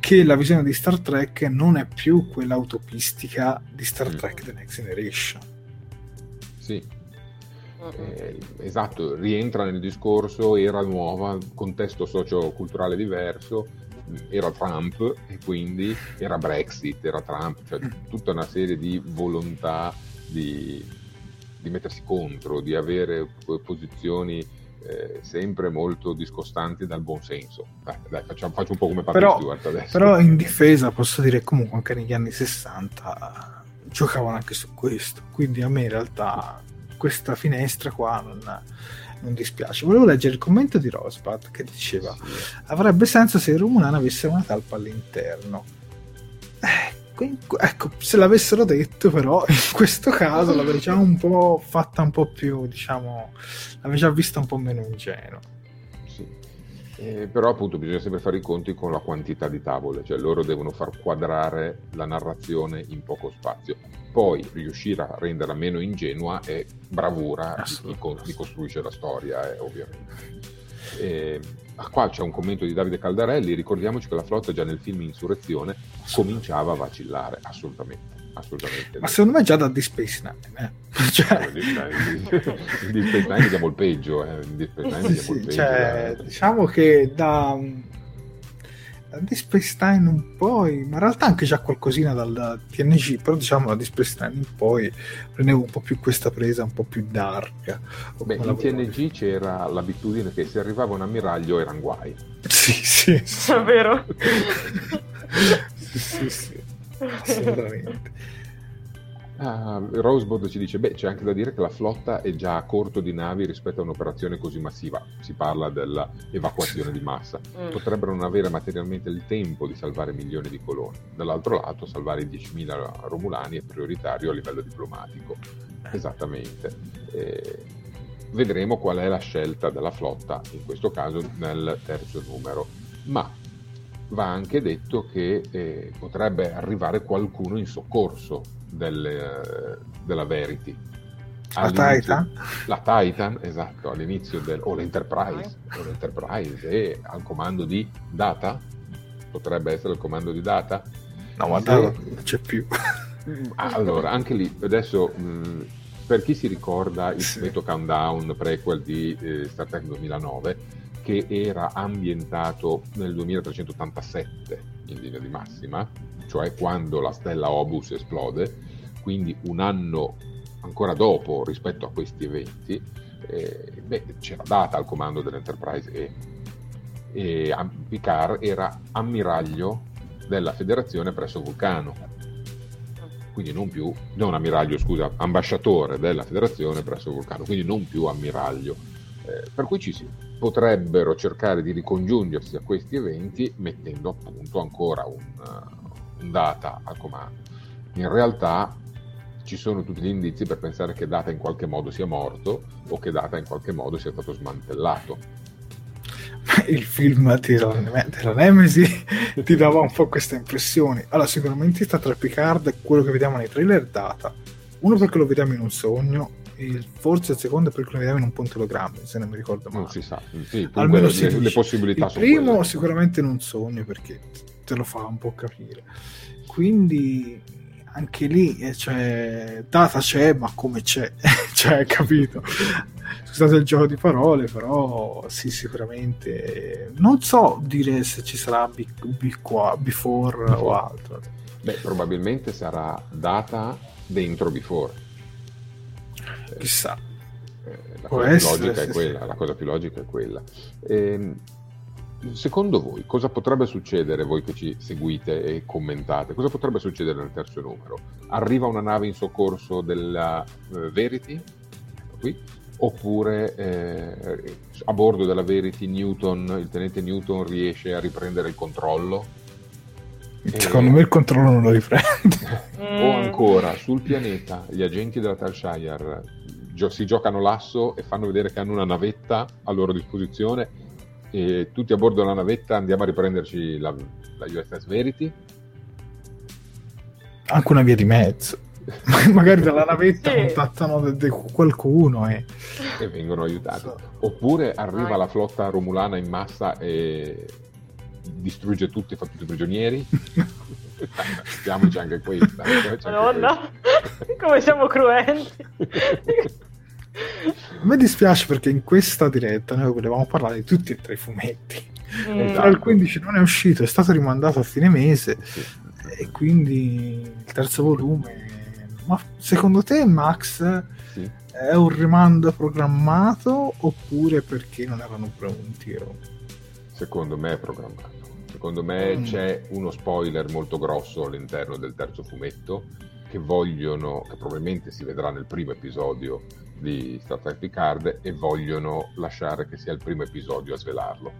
S1: che la visione di Star Trek non è più quella utopistica di Star
S2: Mm.
S1: Trek The Next Generation.
S2: Sì. Eh, esatto, rientra nel discorso, era nuova, contesto socio-culturale diverso, era Trump e quindi era Brexit, era Trump, cioè tutta una serie di volontà di, di mettersi contro, di avere posizioni eh, sempre molto discostanti dal buon senso. Dai, dai, facciamo, faccio un po' come
S1: Però-
S2: Stewart adesso.
S1: Però in difesa posso dire comunque anche negli anni 60 eh, giocavano anche su questo, quindi a me in realtà questa finestra qua non, non dispiace. Volevo leggere il commento di Rosbad che diceva avrebbe senso se i Romulani avessero una talpa all'interno. Eh, ecco, se l'avessero detto, però, in questo caso l'avrei già un po' fatta un po' più, diciamo, l'avrei già vista un po' meno ingenua.
S2: Eh, però appunto bisogna sempre fare i conti con la quantità di tavole, cioè loro devono far quadrare la narrazione in poco spazio. Poi riuscire a renderla meno ingenua è bravura di chi costruisce la storia, eh, ovviamente. Eh, ah, qua c'è un commento di Davide Caldarelli, ricordiamoci che la flotta già nel film Insurrezione cominciava a vacillare, assolutamente. assolutamente.
S1: Ma secondo me già da Deep Space Nine, eh. cioè,
S2: Di di Space Nine vediamo il peggio, eh. di Space Nine vediamo
S1: sì,
S2: il peggio.
S1: cioè,
S2: eh.
S1: diciamo che da, da Deep Space Nine in poi, ma in realtà anche già qualcosina dal TNG, però diciamo da Deep Space Nine in poi prendevo un po' più questa presa un po' più dark.
S2: Beh,
S1: la
S2: in TNG c'era l'abitudine che se arrivava un ammiraglio erano guai.
S1: sì, sì.
S3: È vero?
S1: sì, sì, sì, assolutamente.
S2: Ah, Rosebud ci dice: Beh, c'è anche da dire che la flotta è già a corto di navi rispetto a un'operazione così massiva. Si parla dell'evacuazione di massa.
S3: Mm.
S2: Potrebbero non avere materialmente il tempo di salvare milioni di coloni. Dall'altro lato, salvare i 10.000 romulani è prioritario a livello diplomatico. Esattamente. Eh, vedremo qual è la scelta della flotta, in questo caso nel terzo numero. Ma va anche detto che eh, potrebbe arrivare qualcuno in soccorso del- della Verity.
S1: La
S2: All'inizio-
S1: Titan?
S2: La Titan, esatto, all'inizio del... o l'Enterprise, o l'Enterprise e al comando di Data, potrebbe essere il comando di Data.
S1: No, ma dai, non c'è più.
S2: Ah, Allora, anche lì, adesso mh, per chi si ricorda il
S1: Sì.
S2: Countdown prequel di eh, Star Trek 2009, che era ambientato nel 2387 in linea di massima, cioè quando la stella Obus esplode, quindi un anno ancora dopo rispetto a questi eventi, eh, beh, c'era data al comando dell'Enterprise e, e Picard era ammiraglio della federazione presso Vulcano quindi non più, non ammiraglio, scusa, ambasciatore della federazione presso Vulcano, quindi non più ammiraglio. Eh, per cui ci si potrebbero cercare di ricongiungersi a questi eventi mettendo appunto ancora un, uh, un data al comando. In realtà ci sono tutti gli indizi per pensare che Data in qualche modo sia morto o che Data in qualche modo sia stato smantellato.
S1: il film della, Nemesi ti dava un po' queste impressioni. Allora, sicuramente sta tra Picard e quello che vediamo nei trailer data. Uno perché lo vediamo in un sogno, forse il secondo è perché lo vediamo in un ponte ologramma, se non mi ricordo male.
S2: Non si sa, sì,
S1: Almeno
S2: le,
S1: si
S2: le
S1: dice.
S2: possibilità
S1: il
S2: sono
S1: primo
S2: quelle.
S1: sicuramente in un sogno perché te lo fa un po' capire. Quindi anche lì eh, cioè, data c'è, ma come c'è? cioè, capito? Scusate il gioco di parole, però sì, sicuramente. Non so dire se ci sarà B, B qua, before o altro.
S2: Beh, probabilmente sarà data dentro before.
S1: Chissà.
S2: eh, la, cosa
S1: essere,
S2: più logica
S1: sì,
S2: è quella, la cosa più logica è quella. Ehm, secondo voi, cosa potrebbe succedere, voi che ci seguite e commentate, cosa potrebbe succedere nel terzo numero? Arriva una nave in soccorso della eh, Verity, ecco qui, oppure eh, a bordo della Verity Newton, il tenente Newton riesce a riprendere il controllo?
S1: Secondo me il controllo non lo riprende.
S2: O ancora sul pianeta gli agenti della Tal Shire gio- si giocano l'asso e fanno vedere che hanno una navetta a loro disposizione e tutti a bordo della navetta andiamo a riprenderci la, la USS Verity
S1: Anche una via di mezzo. Magari dalla navetta
S3: Sì.
S1: contattano de- de- qualcuno e...
S2: e vengono aiutati.
S1: So.
S2: Oppure arriva
S3: Vai.
S2: la flotta romulana in massa e distrugge tutti, fa tutti prigionieri. Mettiamoci anche questa. questa.
S3: come siamo cruenti.
S1: A me dispiace perché in questa diretta noi volevamo parlare di tutti e tre i fumetti.
S3: Mm.
S2: Esatto.
S1: Però il 15 non è uscito, è stato rimandato a fine mese
S2: Sì.
S1: e quindi il terzo volume... Ma secondo te Max
S2: Sì.
S1: è un rimando programmato oppure perché non erano pronti?
S2: Secondo me è programmato. Secondo me
S1: Mm.
S2: c'è uno spoiler molto grosso all'interno del terzo fumetto che vogliono, che probabilmente si vedrà nel primo episodio di Star Trek Picard e vogliono lasciare che sia il primo episodio a svelarlo.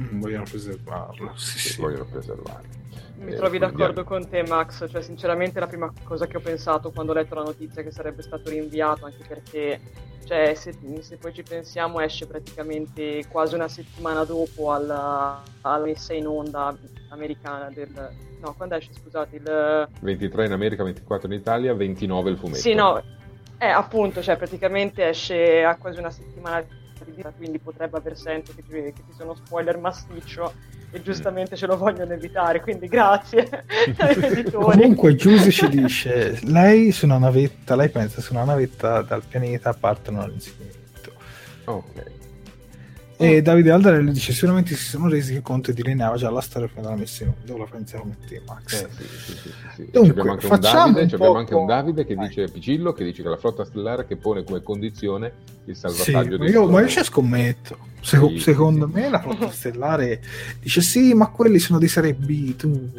S1: Mm, vogliono preservarlo. Sì, sì.
S2: vogliono preservarlo.
S3: Mi
S2: Eh,
S3: trovi d'accordo con te, Max? Cioè, sinceramente, la prima cosa che ho pensato quando ho letto la notizia che sarebbe stato rinviato, anche perché, cioè, se, se poi ci pensiamo, esce praticamente quasi una settimana dopo alla, alla messa in onda americana del. No, quando esce, scusate, il.
S2: 23 in America, 24 in Italia, 29 il fumetto.
S3: Sì, no, eh, appunto, cioè, praticamente esce a quasi una settimana di vita, quindi potrebbe aver senso che ci, che ci sia uno spoiler massiccio e giustamente ce lo vogliono evitare, quindi grazie.
S1: Comunque Giuse ci dice, lei su una navetta, lei pensa su una navetta dal pianeta partono all'inseguimento.
S2: Ok.
S1: E Davide Aldarelli dice sicuramente si sono resi conto e delineava già la storia prima della messa in onda. Dove la pensiamo come te, Max?
S2: Eh, sì, sì, sì.
S1: Dunque,
S2: anche un
S1: facciamo
S2: Davide, abbiamo
S1: poco-
S2: anche un Davide che
S1: Vai.
S2: dice Picillo che dice che la flotta stellare che pone come condizione il salvataggio
S1: ma io, ma io ci scommetto.
S2: Sì,
S1: secondo me la flotta stellare dice sì, ma quelli sono di serie B, tu.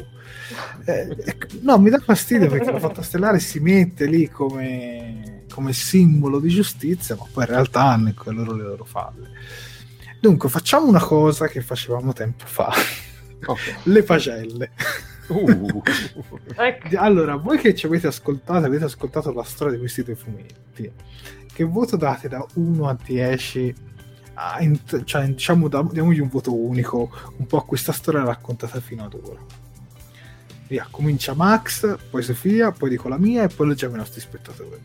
S1: Eh, ecco, no, mi dà fastidio perché la flotta stellare si mette lì come, come simbolo di giustizia, ma poi in realtà hanno le loro falle. Dunque, facciamo una cosa che facevamo tempo fa:
S2: Ok.
S1: le pagelle.
S2: Uh,
S3: Ecco.
S1: Allora, voi che ci avete ascoltato, avete ascoltato la storia di questi due fumetti, che voto date da 1 a 10? a- in- cioè, diciamo, da- diamogli un voto unico, un po' a questa storia raccontata fino ad ora. Via, comincia Max, poi Sofia, poi dico la mia e poi leggiamo i nostri spettatori.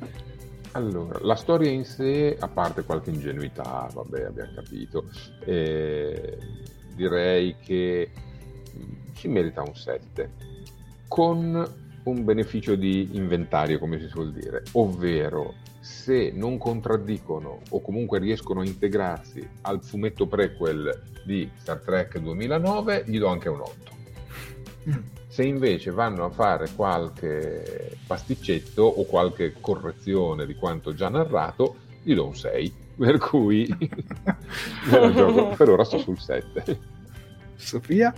S2: Allora, la storia in sé, a parte qualche ingenuità, vabbè, abbiamo capito, eh, direi che mh, ci merita un 7, con un beneficio di inventario, come si suol dire, ovvero se non contraddicono o comunque riescono a integrarsi al fumetto prequel di Star Trek 2009, gli do anche un 8.
S1: Mm.
S2: Se invece vanno a fare qualche pasticcetto o qualche correzione di quanto già narrato, gli do un 6. Per cui gioco. per ora sto sul 7.
S1: Sofia?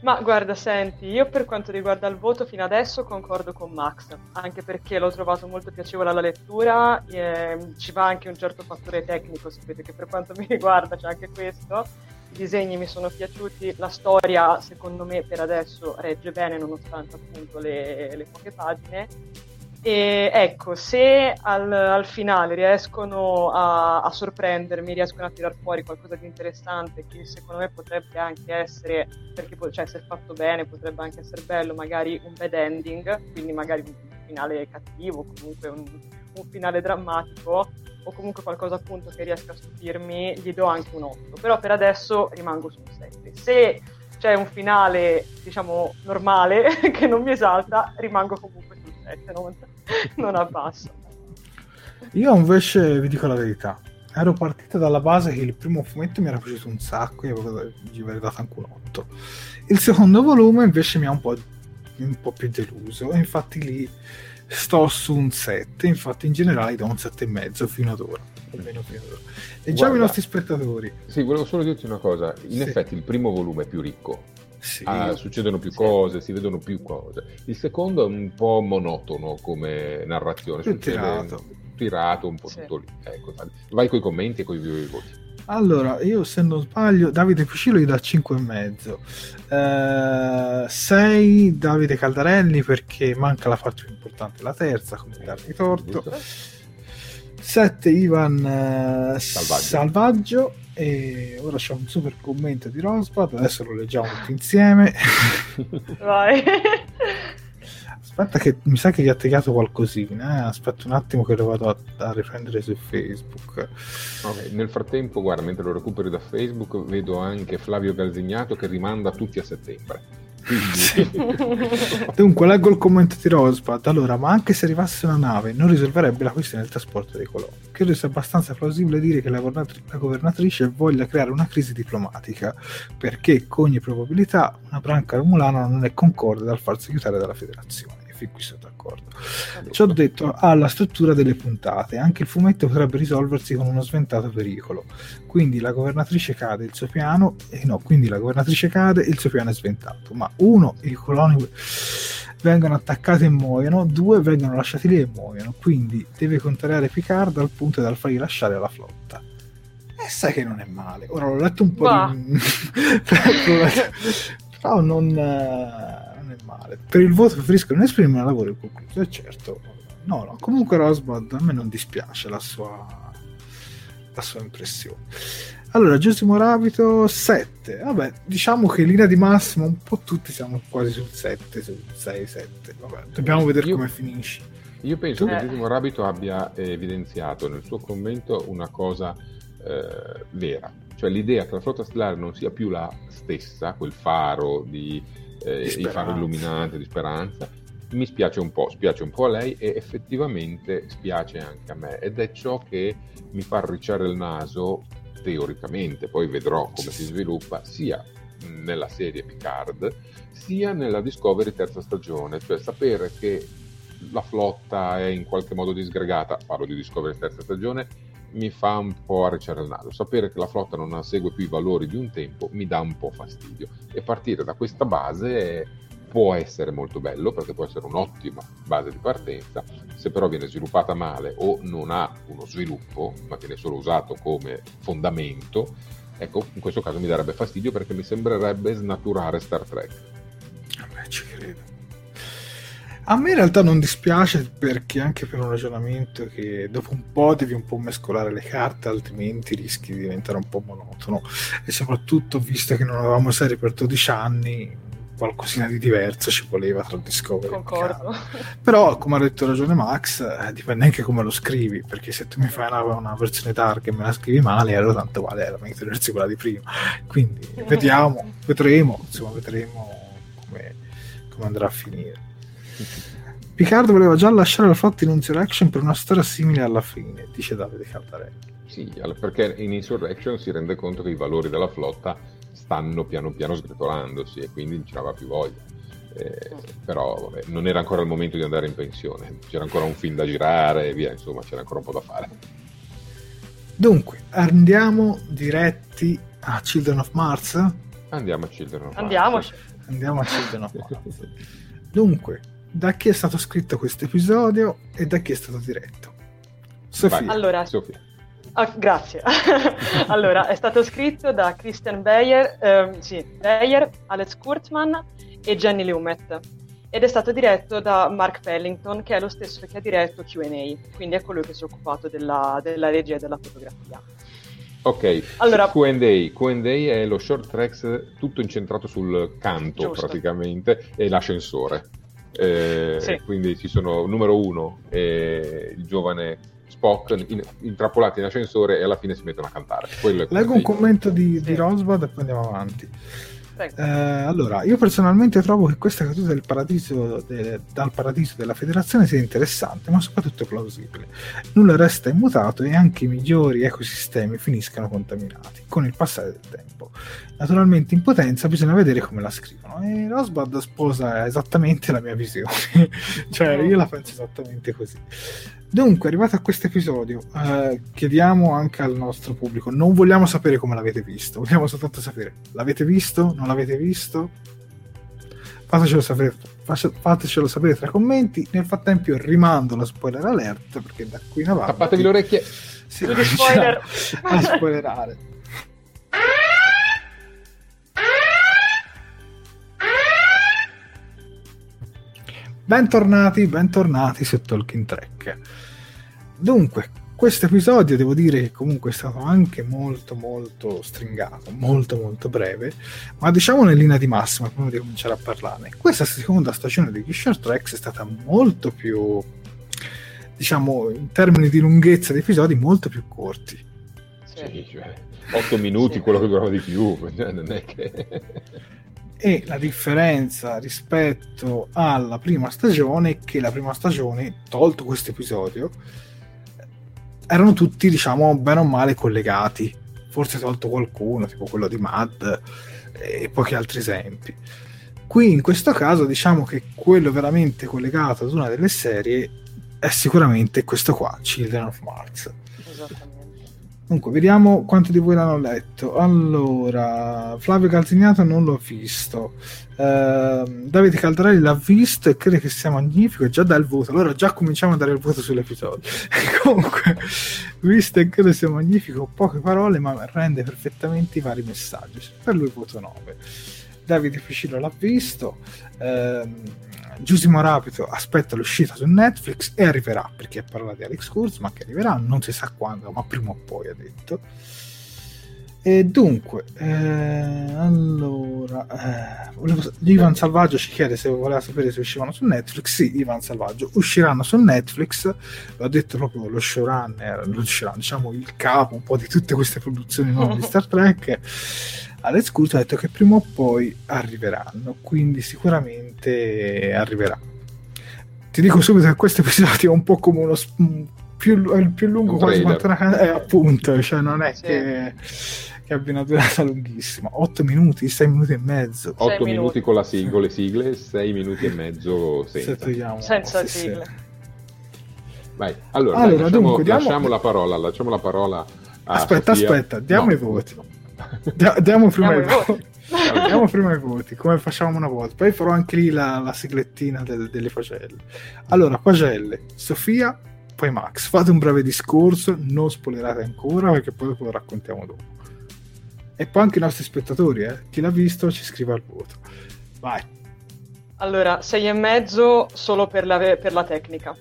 S3: Ma guarda, senti, io per quanto riguarda il voto fino adesso concordo con Max, anche perché l'ho trovato molto piacevole alla lettura, ehm, ci va anche un certo fattore tecnico, sapete che per quanto mi riguarda c'è anche questo, i disegni mi sono piaciuti, la storia secondo me per adesso regge bene nonostante appunto le, le poche pagine. E ecco, se al, al finale riescono a, a sorprendermi, riescono a tirar fuori qualcosa di interessante che secondo me potrebbe anche essere, perché po- cioè, se fatto bene potrebbe anche essere bello, magari un bad ending, quindi magari un finale cattivo, comunque un, un finale drammatico, o comunque qualcosa appunto che riesca a stupirmi, gli do anche un 8. Però per adesso rimango sul 7. Se c'è un finale, diciamo, normale, che non mi esalta, rimango comunque sul 7, non, non abbasso.
S1: Io invece vi dico la verità. Ero partito dalla base che il primo fumetto mi era piaciuto un sacco e gli avrei dato anche un 8. Il secondo volume invece mi ha un po', un po' più deluso infatti lì sto su un 7, infatti in generale do un 7,5 fino ad ora. Almeno fino ad ora. Leggiamo
S2: Guarda.
S1: i nostri spettatori.
S2: Sì, volevo solo dirti una cosa. In
S1: Sì.
S2: effetti il primo volume è più ricco.
S1: Sì,
S2: Ah, succedono più
S3: Sì.
S2: cose, si vedono più cose. Il secondo è un po' monotono come narrazione.
S1: Più tirato.
S2: Tirato un po'
S3: Sì.
S2: tutto lì. Ecco, vai con i commenti e con i voti.
S1: Allora, io se non sbaglio, Davide Fucilo gli dà 5,5. 6 Davide Caldarelli perché manca la parte più importante, la terza, come darmi torto.
S2: Giusto?
S1: 7 Ivan eh,
S2: Salvaggio.
S1: Salvaggio. E ora c'è un super commento di Rosbad, adesso lo leggiamo tutti insieme.
S3: Vai.
S1: Aspetta che mi sa che gli ha tagliato qualcosina, eh? aspetta un attimo che lo vado a, a riprendere su Facebook.
S2: Ok, nel frattempo, guarda, mentre lo recuperi da Facebook, vedo anche Flavio Galzignato che rimanda tutti a settembre.
S1: Dunque, leggo il commento di Rosbad. Allora, ma anche se arrivasse una nave, non risolverebbe la questione del trasporto dei coloni. Credo sia abbastanza plausibile dire che la, governatri- la governatrice voglia creare una crisi diplomatica, perché con ogni probabilità una branca romulana non è concorde dal farsi aiutare dalla federazione fin qui sono d'accordo. Ci ho detto alla struttura delle puntate, anche il fumetto potrebbe risolversi con uno sventato pericolo. Quindi la governatrice cade, il suo piano, eh no, quindi la governatrice cade e il suo piano è sventato. Ma uno, i coloni vengono attaccati e muoiono, due vengono lasciati lì e muoiono. Quindi deve contrariare Picard al punto da fargli lasciare la flotta. E sai che non è male. Ora l'ho letto un po'
S3: Bah.
S1: di... però non, è male. Per il voto preferisco non esprimere lavoro inconcluso, e certo. No, no, comunque Rosbud a me non dispiace la sua, la sua impressione. Allora, Giosimo Rabito 7. Vabbè, diciamo che in linea di massima un po' tutti siamo quasi sul 7, sul 6, 7. Vabbè, dobbiamo vedere
S2: Io-
S1: come finisce.
S2: Io penso che
S3: Eh.
S2: Giusimo Rabito abbia eh, evidenziato nel suo commento una cosa eh, vera, cioè l'idea che la flotta stellare non sia più la stessa, quel faro di, eh,
S1: Di
S2: faro illuminante di speranza, mi spiace un po', spiace un po' a lei e effettivamente spiace anche a me. Ed è ciò che mi fa arricciare il naso teoricamente, poi vedrò come si sviluppa sia nella serie Picard sia nella Discovery terza stagione, cioè sapere che la flotta è in qualche modo disgregata, parlo di Discovery terza stagione, mi fa un po' arricciare il naso. Sapere che la flotta non segue più i valori di un tempo mi dà un po' fastidio. E partire da questa base può essere molto bello perché può essere un'ottima base di partenza, se però viene sviluppata male o non ha uno sviluppo, ma viene solo usato come fondamento, ecco, in questo caso mi darebbe fastidio perché mi sembrerebbe snaturare Star Trek.
S1: Vabbè, ci credo. A me in realtà non dispiace perché anche per un ragionamento che dopo un po' devi un po' mescolare le carte, altrimenti rischi di diventare un po' monotono. E soprattutto, visto che non avevamo serie per 12 anni, qualcosina di diverso ci voleva tra Discovery
S3: Concordo.
S1: Però, come ha detto ragione Max, eh, dipende anche come lo scrivi, perché se tu mi fai una, una versione dark e me la scrivi male, allora tanto vale, era meglio tenersi quella di prima. Quindi, vediamo, vedremo, insomma, vedremo come, come andrà a finire. Picard voleva già lasciare la flotta in Insurrection per una storia simile alla fine, dice Davide Caldarelli.
S2: Sì, perché in Insurrection si rende conto che i valori della flotta stanno piano piano sgretolandosi e quindi non ce n'aveva più voglia. Eh, però vabbè, non era ancora il momento di andare in pensione, c'era ancora un film da girare e via, insomma c'era ancora un po' da fare.
S1: Dunque, andiamo diretti a Children of Mars?
S2: Andiamo a Children of Mars.
S3: Andiamoci.
S1: Andiamo a Children of Mars. Dunque, da chi è stato scritto questo episodio e da chi è stato diretto? Sofia.
S2: Vai.
S3: Allora,
S2: Sofia.
S3: Ah, grazie. allora, è stato scritto da Christian Beyer, ehm, sì, Beyer, Alex Kurtzman e Jenny Lumet ed è stato diretto da Mark Pellington, che è lo stesso che ha diretto Q&A, quindi è colui che si è occupato della, della regia e della fotografia.
S2: Ok,
S3: Allora-
S2: Q&A. Q&A è lo short tracks tutto incentrato sul canto
S3: Giusto.
S2: praticamente e l'ascensore. Eh,
S3: Sì.
S2: Quindi ci sono numero uno, eh, il giovane Spock in- intrappolati in ascensore e alla fine si mettono a cantare.
S1: Leggo un commento di, di. Rosbad e poi andiamo avanti. Eh, allora, io personalmente trovo che questa caduta del paradiso de- dal paradiso della federazione sia interessante, ma soprattutto plausibile. Nulla resta immutato e anche i migliori ecosistemi finiscano contaminati con il passare del tempo. Naturalmente in potenza bisogna vedere come la scrivono e Rosbad sposa esattamente la mia visione, cioè io la penso esattamente così. Dunque, arrivato a questo episodio, eh, chiediamo anche al nostro pubblico: non vogliamo sapere come l'avete visto, vogliamo soltanto sapere: l'avete visto? Non l'avete visto? Fatecelo sapere, fatecelo sapere tra i commenti. Nel frattempo, io rimando la spoiler alert perché da qui in avanti
S2: Tappatevi le orecchie.
S1: si
S3: di
S1: comincia
S3: spoiler.
S1: a spoilerare. Bentornati, bentornati su Talking Track. Dunque, questo episodio devo dire che comunque è stato anche molto molto stringato, molto molto breve, ma diciamo in linea di massima prima di cominciare a parlarne. Questa seconda stagione degli Short Tracks è stata molto più, diciamo, in termini di lunghezza di episodi, molto più corti.
S2: Sì, cioè, 8 minuti sì. quello che durava di più, cioè, non è che...
S1: E la differenza rispetto alla prima stagione è che la prima stagione, tolto questo episodio, erano tutti, diciamo, bene o male collegati. Forse tolto qualcuno, tipo quello di Mad e pochi altri esempi. Qui in questo caso diciamo che quello veramente collegato ad una delle serie è sicuramente questo qua, Children of Mars. Esattamente. Comunque, vediamo quanti di voi l'hanno letto. Allora, Flavio Calzignato non l'ho visto. Uh, Davide Caldarelli l'ha visto e crede che sia magnifico già dà il voto. Allora già cominciamo a dare il voto sull'episodio. Comunque, visto e credo sia magnifico, poche parole, ma rende perfettamente i vari messaggi. Per lui voto 9. Davide Ficillo l'ha visto. Uh, Giusimo Rapido aspetta l'uscita su Netflix e arriverà perché parla di Alex Kurz ma che arriverà non si sa quando ma prima o poi ha detto e dunque eh, allora eh, volevo, Ivan Salvaggio ci chiede se voleva sapere se uscivano su Netflix sì Ivan Salvaggio usciranno su Netflix lo ha detto proprio lo showrunner lo showrunner, diciamo il capo un po' di tutte queste produzioni nuove di Star Trek Alex Kurz ha detto che prima o poi arriveranno, quindi sicuramente arriverà. Ti dico subito che questo episodio è un po' come uno più, il più lungo quasi quanto una canzone, eh, appunto, cioè non è sì. che, che, abbia una durata lunghissima. 8 minuti, 6 minuti e mezzo.
S2: 8 minuti, minuti con, la sig- con le sigle, 6 minuti e mezzo senza.
S3: Se senza sigle.
S2: Vai, allora, allora dai, lasciamo, dunque, diamo... lasciamo, la parola, lasciamo la parola
S1: Aspetta,
S2: Sofia.
S1: aspetta, diamo no. i voti. Diamo prima i voti. Diamo prima i voti, come facciamo una volta. Poi farò anche lì la, la siglettina del, delle pagelle. Allora, pagelle, Sofia, poi Max. Fate un breve discorso, non spoilerate ancora perché poi lo raccontiamo dopo. E poi anche i nostri spettatori, eh. chi l'ha visto ci scrive al voto. Vai.
S3: Allora, sei e mezzo solo per la, per la tecnica.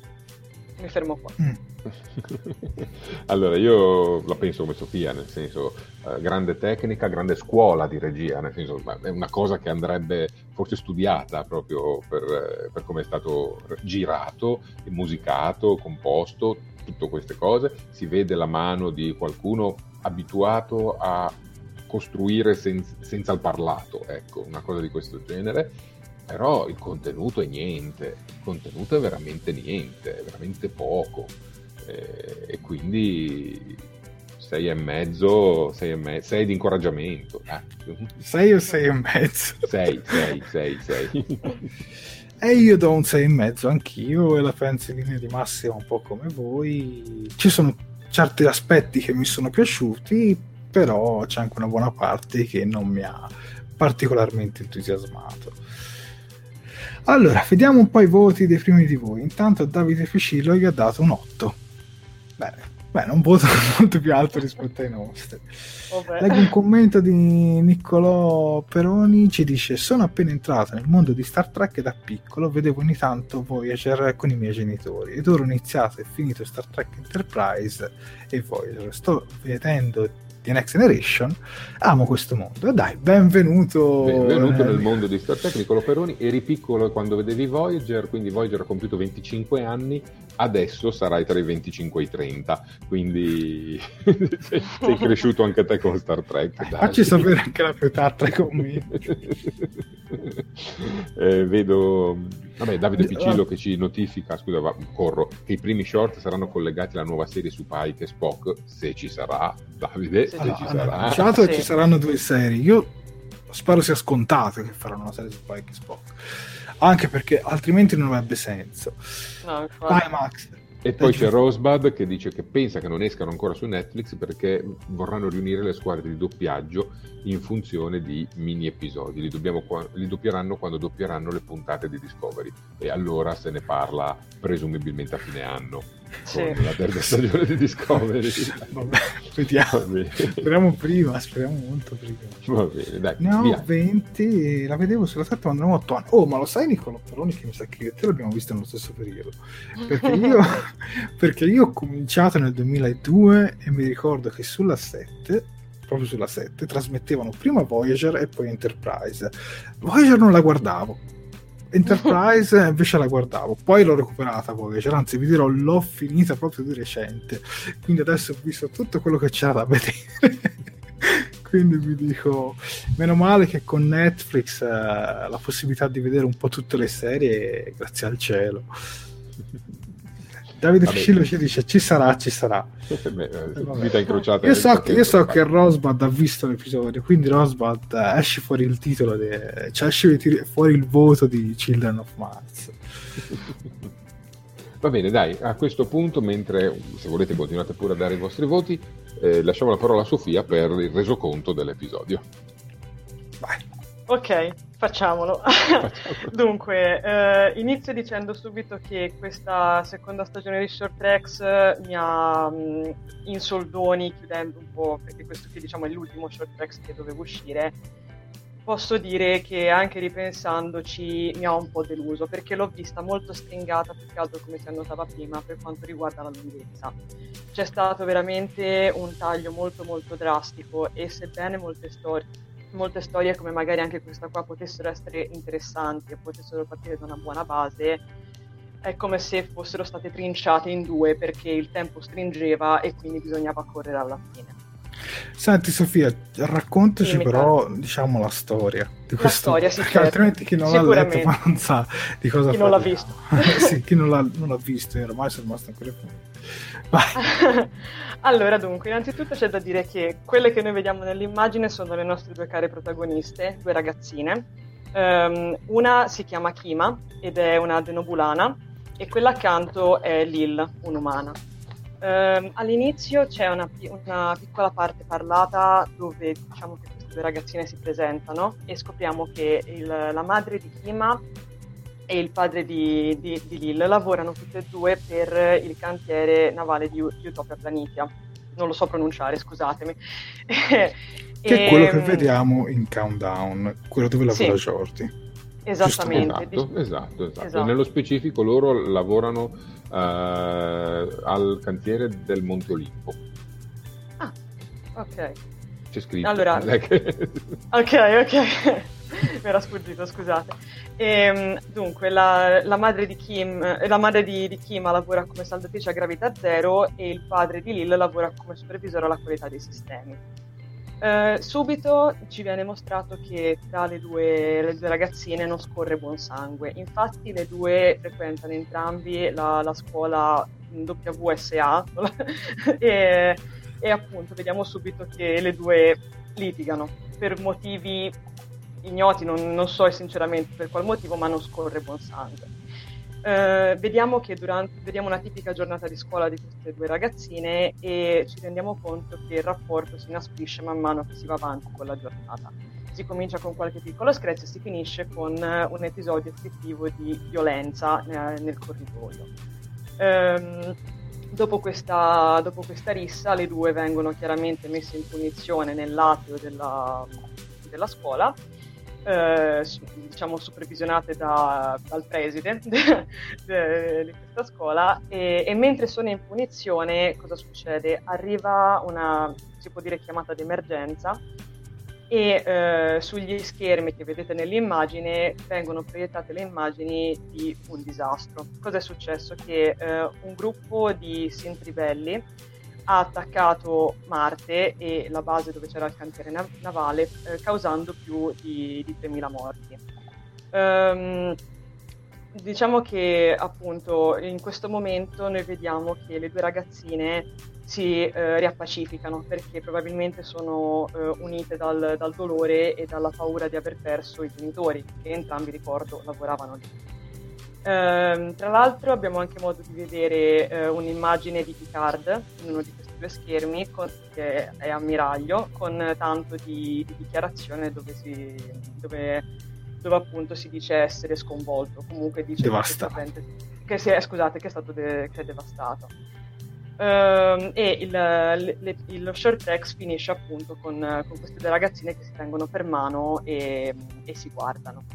S3: Mi fermo qua. Mm.
S2: allora, io la penso come Sofia, nel senso, eh, grande tecnica, grande scuola di regia, nel senso, è una cosa che andrebbe forse studiata proprio per, eh, per come è stato girato, musicato, composto, tutte queste cose. Si vede la mano di qualcuno abituato a costruire senza, senza il parlato, ecco, una cosa di questo genere però il contenuto è niente, il contenuto è veramente niente, è veramente poco eh, e quindi 6 e mezzo, 6 e mezzo, 6 di incoraggiamento.
S1: 6 eh. o 6 e mezzo?
S2: 6, 6, 6, 6.
S1: E io do un 6 e mezzo anch'io e la penso in linea di massima un po' come voi. Ci sono certi aspetti che mi sono piaciuti, però c'è anche una buona parte che non mi ha particolarmente entusiasmato. Allora, vediamo un po' i voti dei primi di voi. Intanto Davide Ficillo gli ha dato un 8 Beh, beh, un voto molto più alto rispetto ai nostri. Vabbè. Leggo un commento di Niccolò Peroni, ci dice sono appena entrato nel mondo di Star Trek da piccolo, vedevo ogni tanto Voyager con i miei genitori ed ora ho iniziato e finito Star Trek Enterprise e Voyager. Sto vedendo di Next Generation, amo questo mondo. E dai, benvenuto.
S2: Benvenuto nel mondo di Star Trek, Niccolo Peroni. Eri piccolo quando vedevi Voyager, quindi Voyager ha compiuto 25 anni, adesso sarai tra i 25 e i 30, quindi sei, sei cresciuto anche te con Star Trek.
S1: Dai. Facci sapere anche la più tarda con me.
S2: eh, vedo Vabbè, Davide Piccillo che ci notifica, scusa, va, corro, che i primi short saranno collegati alla nuova serie su Pike e Spock, se ci sarà, Davide, se allora, ci sarà.
S1: Annunciato sì. ci saranno due serie, io spero sia scontato che faranno una serie su Pike e Spock, anche perché altrimenti non avrebbe senso. No, Vai Max.
S2: E poi c'è Rosebud che dice che pensa che non escano ancora su Netflix perché vorranno riunire le squadre di doppiaggio in funzione di mini episodi. Li, dobbiamo, li doppieranno quando doppieranno le puntate di Discovery e allora se ne parla presumibilmente a fine anno.
S3: Sì.
S2: con la terza stagione di Discovery.
S1: Vabbè, vediamo. Speriamo prima, speriamo molto prima.
S2: Bene, dai,
S1: Ne ho
S2: via.
S1: 20, la vedevo sulla 7 quando ho 8 anni. Oh, ma lo sai Niccolo Peroni che mi sa che io e te l'abbiamo vista nello stesso periodo? Perché io, perché io ho cominciato nel 2002 e mi ricordo che sulla 7, proprio sulla 7, trasmettevano prima Voyager e poi Enterprise. Voyager non la guardavo. Enterprise invece la guardavo, poi l'ho recuperata Voyager, anzi vi dirò l'ho finita proprio di recente, quindi adesso ho visto tutto quello che c'era da vedere. quindi vi dico, meno male che con Netflix eh, la possibilità di vedere un po' tutte le serie, grazie al cielo. Davide
S2: Vabbè.
S1: Fiscillo ci dice ci sarà, ci sarà.
S2: Eh,
S1: vabbè.
S2: vita incrociata.
S1: Io so, che, io so che Rosbud ha visto l'episodio, quindi Rosbud eh, esce fuori il titolo, de- cioè esce fuori il voto di Children of Mars.
S2: Va bene, dai, a questo punto, mentre se volete continuate pure a dare i vostri voti, eh, lasciamo la parola a Sofia per il resoconto dell'episodio.
S1: Vai.
S3: Ok, facciamolo. Dunque, eh, inizio dicendo subito che questa seconda stagione di Short Tracks eh, mi ha mh, in soldoni, chiudendo un po', perché questo qui diciamo è l'ultimo Short Tracks che doveva uscire, posso dire che anche ripensandoci mi ha un po' deluso, perché l'ho vista molto stringata, più che altro come si annotava prima, per quanto riguarda la lunghezza. C'è stato veramente un taglio molto molto drastico e sebbene molte storie molte storie come magari anche questa qua potessero essere interessanti e potessero partire da una buona base, è come se fossero state trinciate in due perché il tempo stringeva e quindi bisognava correre alla fine.
S1: Senti Sofia, raccontaci
S3: Dimmi,
S1: però diciamo la storia di
S3: La
S1: questo,
S3: storia, sì,
S1: perché
S3: certo.
S1: altrimenti chi non l'ha letto ma non sa di cosa
S3: Chi non l'ha
S1: parliamo.
S3: visto.
S1: sì, chi non l'ha, non l'ha visto, ormai sono rimasto ancora fuori.
S3: Allora, dunque, innanzitutto c'è da dire che quelle che noi vediamo nell'immagine sono le nostre due care protagoniste, due ragazzine. Ehm, una si chiama Kima ed è una denobulana e quella accanto è Lil, un'umana. Ehm, all'inizio c'è una, una piccola parte parlata dove diciamo che queste due ragazzine si presentano e scopriamo che il- la madre di Kima e il padre di, di, di Lil lavorano tutte e due per il cantiere navale di, di Utopia Planitia. Non lo so pronunciare, scusatemi.
S1: Che è quello che
S3: Ehm,
S1: vediamo in Countdown, quello dove lavora
S3: Sì.
S1: Jordi.
S3: Esattamente.
S2: Esatto, esatto, esatto.
S3: Esatto.
S2: Nello specifico loro lavorano eh, al cantiere del Monte Olimpo.
S3: Ah, ok.
S2: C'è scritto.
S3: Allora-
S2: che-
S3: Ok, ok. Mi era sfuggito, scusate. Ehm, dunque, la, la madre, di Kim, eh, la madre di, di Kima lavora come saldatrice a gravità zero e il padre di Lil lavora come supervisore alla qualità dei sistemi. Eh, subito ci viene mostrato che tra le due, le due ragazzine non scorre buon sangue. Infatti, le due frequentano entrambi la, la scuola WSA e, e appunto vediamo subito che le due litigano per motivi ignoti, non, non so sinceramente per qual motivo, ma non scorre buon sangue. Eh, vediamo durante, vediamo una tipica giornata di scuola di queste due ragazzine e ci rendiamo conto che il rapporto si inasprisce man mano che si va avanti con la giornata. Si comincia con qualche piccolo screzio e si finisce con eh, un episodio effettivo di violenza eh, nel corridoio. Ehm, dopo, questa, dopo questa rissa le due vengono chiaramente messe in punizione nell'atrio della, della scuola eh, diciamo supervisionate da- dal preside de- de- di questa scuola e, e mentre sono in punizione cosa succede? Arriva una, si può dire, chiamata d'emergenza e eh, sugli schermi che vedete nell'immagine vengono proiettate le immagini di un disastro. Cosa è successo? Che eh, un gruppo di Sintribelli ha attaccato Marte e la base dove c'era il cantiere nav- navale, eh, causando più di, di 3.000 morti. Ehm, diciamo che appunto in questo momento noi vediamo che le due ragazzine si eh, riappacificano perché probabilmente sono eh, unite dal, dal dolore e dalla paura di aver perso i genitori, che entrambi, ricordo, lavoravano lì. Ehm, tra l'altro abbiamo anche modo di vedere eh, un'immagine di Picard in uno di questi due schermi con- che è ammiraglio con tanto di, di dichiarazione dove, si, dove, dove appunto si dice essere sconvolto comunque dice
S1: Devastato.
S3: che, si è, scusate, che è stato de- che è devastato. Uh, e il, le, il, lo short tracks finisce appunto con, con, queste due ragazzine che si tengono per mano e, e si guardano.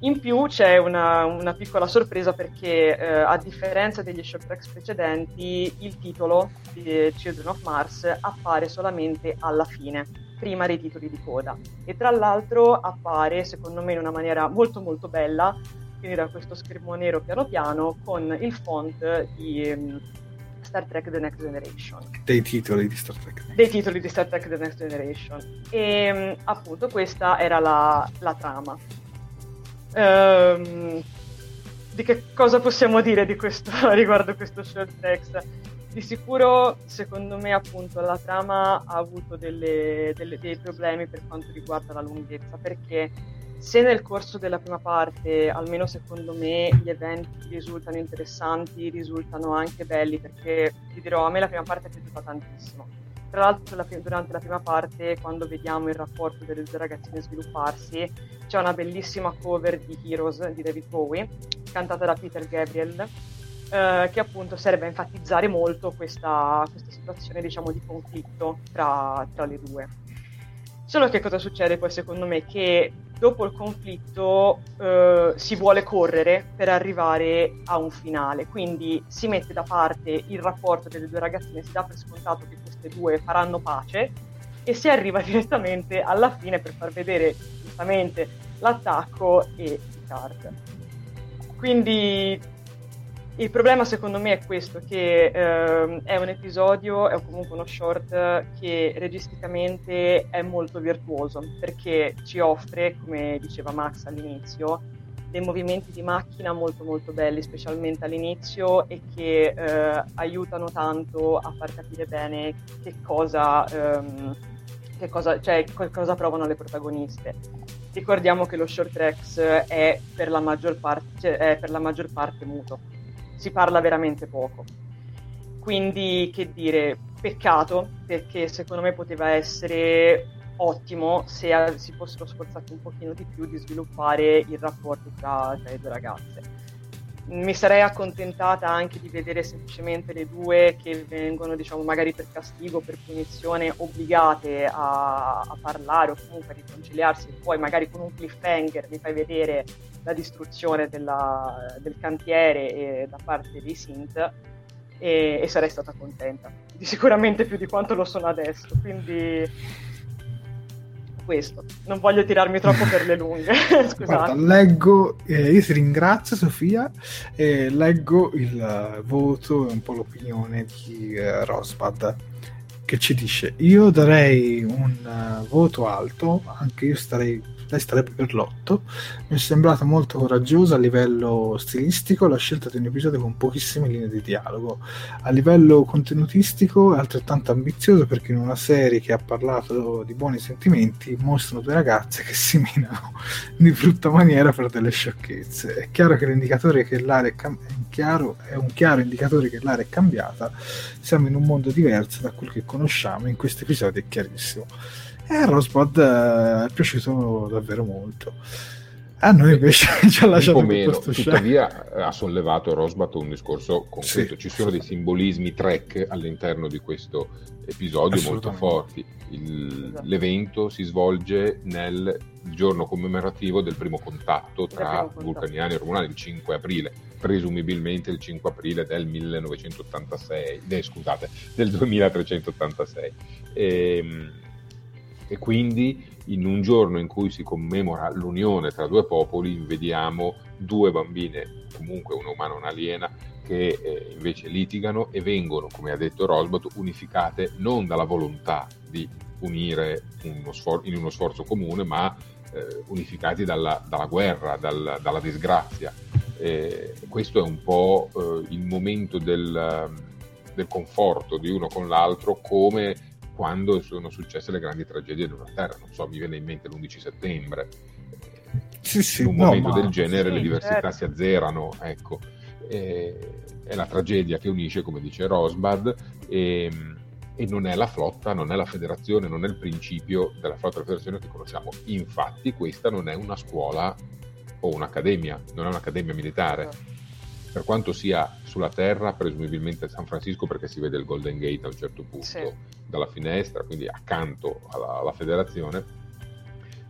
S3: In più c'è una, una piccola sorpresa perché eh, a differenza degli short tracks precedenti il titolo di Children of Mars appare solamente alla fine, prima dei titoli di coda e tra l'altro appare secondo me in una maniera molto molto bella, quindi da questo schermo nero piano piano con il font di um, Star Trek The Next Generation.
S1: Dei titoli di Star Trek.
S3: Dei titoli di Star Trek The Next Generation. E um, appunto questa era la, la trama. Um, di che cosa possiamo dire di questo, riguardo questo short text? Di sicuro, secondo me, appunto, la trama ha avuto delle, delle, dei problemi per quanto riguarda la lunghezza, perché se nel corso della prima parte, almeno secondo me, gli eventi risultano interessanti, risultano anche belli, perché ti dirò, a me la prima parte è piaciuta tantissimo tra l'altro la, durante la prima parte, quando vediamo il rapporto delle due ragazzine svilupparsi, c'è una bellissima cover di Heroes di David Bowie, cantata da Peter Gabriel, eh, che appunto serve a enfatizzare molto questa, questa situazione diciamo, di conflitto tra, tra le due. Solo che cosa succede poi secondo me? Che dopo il conflitto eh, si vuole correre per arrivare a un finale, quindi si mette da parte il rapporto delle due ragazzine, si dà per scontato che queste due faranno pace e si arriva direttamente alla fine per far vedere giustamente l'attacco e i card. Quindi il problema secondo me è questo, che ehm, è un episodio, è comunque uno short che registicamente è molto virtuoso, perché ci offre, come diceva Max all'inizio, dei movimenti di macchina molto molto belli, specialmente all'inizio, e che eh, aiutano tanto a far capire bene che cosa, ehm, che cosa, cioè, cosa provano le protagoniste. Ricordiamo che lo short tracks è per la maggior parte, cioè, è per la maggior parte muto si parla veramente poco. Quindi, che dire, peccato, perché secondo me poteva essere ottimo se si fossero sforzati un pochino di più di sviluppare il rapporto tra, tra le due ragazze. Mi sarei accontentata anche di vedere semplicemente le due che vengono, diciamo, magari per castigo, per punizione, obbligate a, a parlare o comunque a riconciliarsi, poi magari con un cliffhanger mi fai vedere la distruzione della, del cantiere da parte dei Synth e, e, sarei stata contenta, di sicuramente più di quanto lo sono adesso, quindi questo, non voglio tirarmi troppo per le lunghe, scusate. Guarda,
S1: leggo, eh, io ti ringrazio Sofia, e leggo il voto e un po' l'opinione di eh, Rosbad che ci dice io darei un uh, voto alto, anche io starei lei starebbe per l'otto. Mi è sembrata molto coraggiosa a livello stilistico la scelta di un episodio con pochissime linee di dialogo. A livello contenutistico è altrettanto ambizioso perché in una serie che ha parlato di buoni sentimenti mostrano due ragazze che si minano di brutta maniera per delle sciocchezze. È chiaro che l'indicatore che l'area è, cam- chiaro, è un chiaro indicatore che l'area è cambiata. Siamo in un mondo diverso da quel che conosciamo, in questo episodio è chiarissimo. E a Rosebud eh, è piaciuto davvero molto. A noi invece ci ha lasciato
S2: un po' meno. Tuttavia ha sollevato Rosbat un discorso concreto. Sì. Ci sono dei simbolismi track all'interno di questo episodio molto forti. Il, esatto. L'evento si svolge nel giorno commemorativo del primo contatto tra primo vulcaniani e romulani, il 5 aprile, presumibilmente il 5 aprile del 1986, eh, scusate, del 2386. E, ehm, e quindi in un giorno in cui si commemora l'unione tra due popoli vediamo due bambine, comunque una umana e un'aliena, che eh, invece litigano e vengono, come ha detto Rosbot, unificate non dalla volontà di unire uno sfor- in uno sforzo comune, ma eh, unificati dalla, dalla guerra, dal, dalla disgrazia. Eh, questo è un po' eh, il momento del, del conforto di uno con l'altro, come quando sono successe le grandi tragedie della Terra. Non so, mi viene in mente l'11 settembre. Sì, sì, in un no, momento del genere sì, le diversità certo. si azzerano, ecco. E, è la tragedia che unisce, come dice Rosbad, e, e, non è la flotta, non è la federazione, non è il principio della flotta della federazione che conosciamo. Infatti questa non è una scuola o un'accademia, non è un'accademia militare. Per quanto sia sulla Terra, presumibilmente a San Francisco perché si vede il Golden Gate a un certo punto
S3: Sì.
S2: dalla finestra, quindi accanto alla, alla federazione,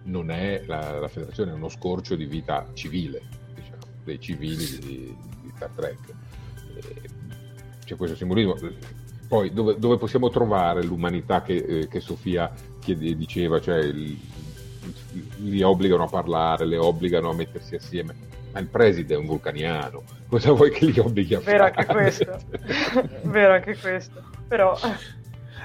S2: non è la, la federazione è uno scorcio di vita civile, diciamo, dei civili di, di Star Trek. E c'è questo simbolismo. Poi dove, dove possiamo trovare l'umanità che, eh, che Sofia chiede- diceva, cioè il- li obbligano a parlare, le obbligano a mettersi assieme. Ma il preside è un vulcaniano, cosa vuoi che li obblighi a
S3: Vero
S2: fare?
S3: anche questo. Vero anche questo. Però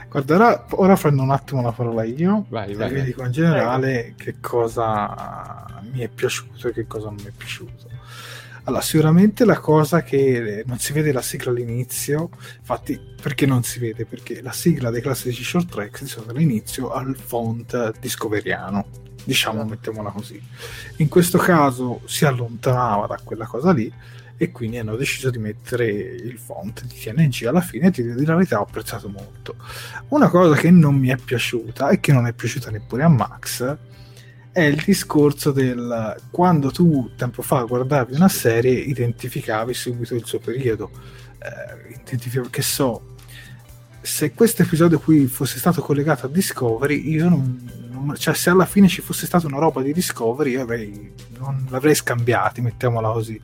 S1: Guarda, ora, ora prendo un attimo la parola io
S2: Vai,
S1: e
S2: vai.
S1: vi dico in generale che cosa mi è piaciuto e che cosa non mi è piaciuto. Allora, sicuramente la cosa che non si vede la sigla all'inizio, infatti perché non si vede? Perché la sigla dei classici short track si sono all'inizio al font discoveriano, diciamo, mettiamola così. In questo caso si allontanava da quella cosa lì e quindi hanno deciso di mettere il font di TNG alla fine e ti la verità ho apprezzato molto una cosa che non mi è piaciuta e che non è piaciuta neppure a Max è il discorso del quando tu tempo fa guardavi una serie identificavi subito il suo periodo. Eh, identificavi che so se questo episodio qui fosse stato collegato a Discovery io non, non- cioè se alla fine ci fosse stata una roba di Discovery io avrei, non l'avrei scambiati mettiamola così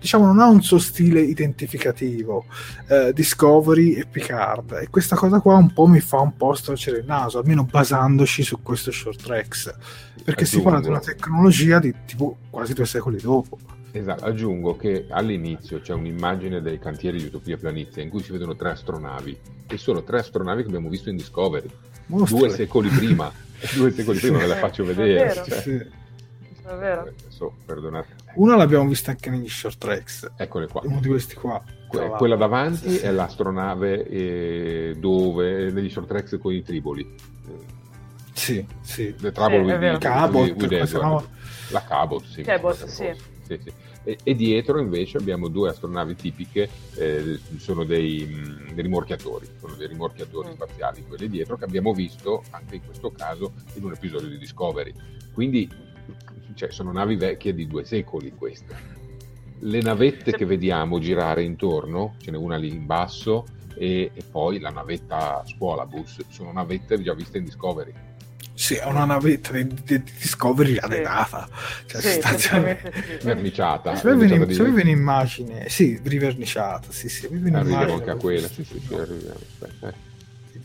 S1: diciamo non ha un suo stile identificativo eh, Discovery e Picard e questa cosa qua un po' mi fa un po' storcere il naso almeno basandoci su questo short tracks perché si
S2: Aggiungo.
S1: parla di una tecnologia di tipo quasi due secoli dopo
S2: Esatto, aggiungo che all'inizio c'è un'immagine dei cantieri di Utopia Planizia in cui si vedono tre astronavi e sono tre astronavi che abbiamo visto in Discovery
S1: Mostri.
S2: due secoli prima due secoli prima ve la faccio
S3: è
S2: vedere
S3: vero.
S2: cioè,
S1: Sì.
S3: è vero.
S2: adesso perdonate
S1: una l'abbiamo vista anche negli short tracks
S2: eccole qua
S1: uno di questi qua
S2: Que- quella davanti
S1: Sì, sì.
S2: è l'astronave eh, dove negli short tracks con i triboli
S1: sì, sì.
S2: The Trouble
S3: Sì,
S2: with-
S1: Cabot,
S2: with
S1: come si
S2: Edward.
S1: chiamava?
S2: la Cabot sì,
S3: Cabot, sì.
S2: Sì, sì. E, e dietro invece abbiamo due astronavi tipiche eh, sono dei, mh, dei rimorchiatori sono dei rimorchiatori
S3: Mm.
S2: spaziali quelli dietro che abbiamo visto anche in questo caso in un episodio di Discovery quindi cioè, sono navi vecchie di due secoli queste le navette
S3: Sì.
S2: che vediamo girare intorno ce n'è una lì in basso e, e poi la navetta Scuolabus sono navette già viste in Discovery
S1: Sì, è una navetta di, di- di Discovery
S3: Sì.
S1: arredata. Cioè,
S3: Sì,
S1: sostanzialmente...
S3: sì.
S2: verniciata
S1: Se
S2: verniciata
S1: in-
S2: di-
S1: se avevi un'immagine, sì, riverniciata, sì, sì, avevi
S2: arriviamo
S1: un'immagine.
S2: anche a quella sì, sì, sì, arriviamo. Aspetta, eh.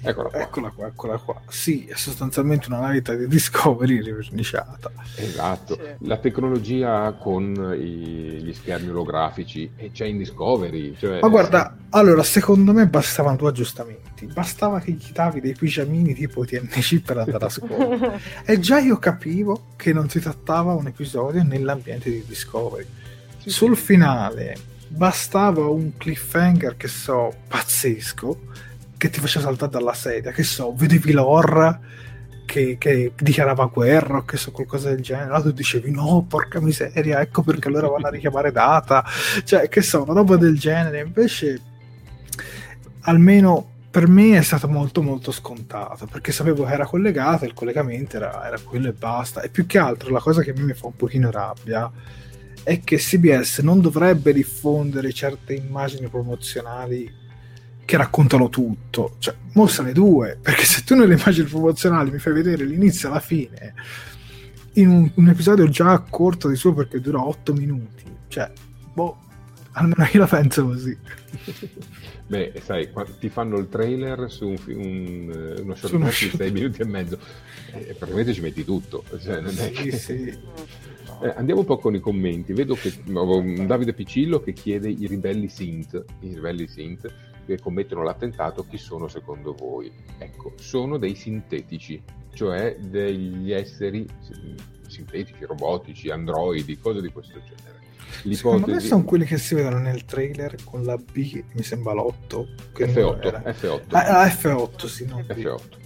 S2: Eccola qua.
S1: Eccola qua, eccola qua. Sì, è sostanzialmente una navetta di Discovery riverniciata.
S2: Esatto,
S3: Sì.
S2: la tecnologia con i- gli schermi olografici e c'è in Discovery. Cioè,
S1: Ma guarda, allora, secondo me bastavano due aggiustamenti. Bastava che gli davi dei pigiamini tipo TNC per andare a scuola. e già io capivo che non si trattava un episodio nell'ambiente di Discovery.
S2: sì,
S1: Sul
S2: sì.
S1: finale bastava un cliffhanger che so pazzesco che ti faceva saltare dalla sedia che so vedevi l'orra che, che dichiarava guerra o che so qualcosa del genere allora tu dicevi no porca miseria ecco perché allora vanno a richiamare data. Cioè che so una roba del genere. Invece almeno per me è stato molto molto scontato perché sapevo che era collegato e il collegamento era, era quello e basta. E più che altro la cosa che a me mi fa un pochino rabbia è che CBS non dovrebbe diffondere certe immagini promozionali che raccontano tutto, cioè mostrane due, perché se tu nelle immagini promozionali mi fai vedere l'inizio e la fine in un, un episodio già corto di suo perché dura 8 minuti, cioè, boh, almeno io la penso così.
S2: Beh, sai, ti fanno il trailer su un, un, eh, uno short track di
S1: short-
S2: 6 minuti e mezzo e praticamente ci metti tutto. Cioè, non è
S1: Sì,
S2: che-
S1: sì.
S2: Eh, andiamo un po' con i commenti. Vedo che Davide Piccillo che chiede i ribelli Sint, i ribelli Sint che commettono l'attentato, chi sono secondo voi? Ecco, sono dei sintetici, cioè degli esseri si- sintetici, robotici, androidi, cose di questo genere.
S1: Secondo me
S2: L'ipotesi
S1: sono quelli che si vedono nel trailer con la B, mi sembra l'8. Che numero
S2: F8,
S1: era?
S2: F8.
S1: Ah, ah, F8, sì, non B.
S2: F8.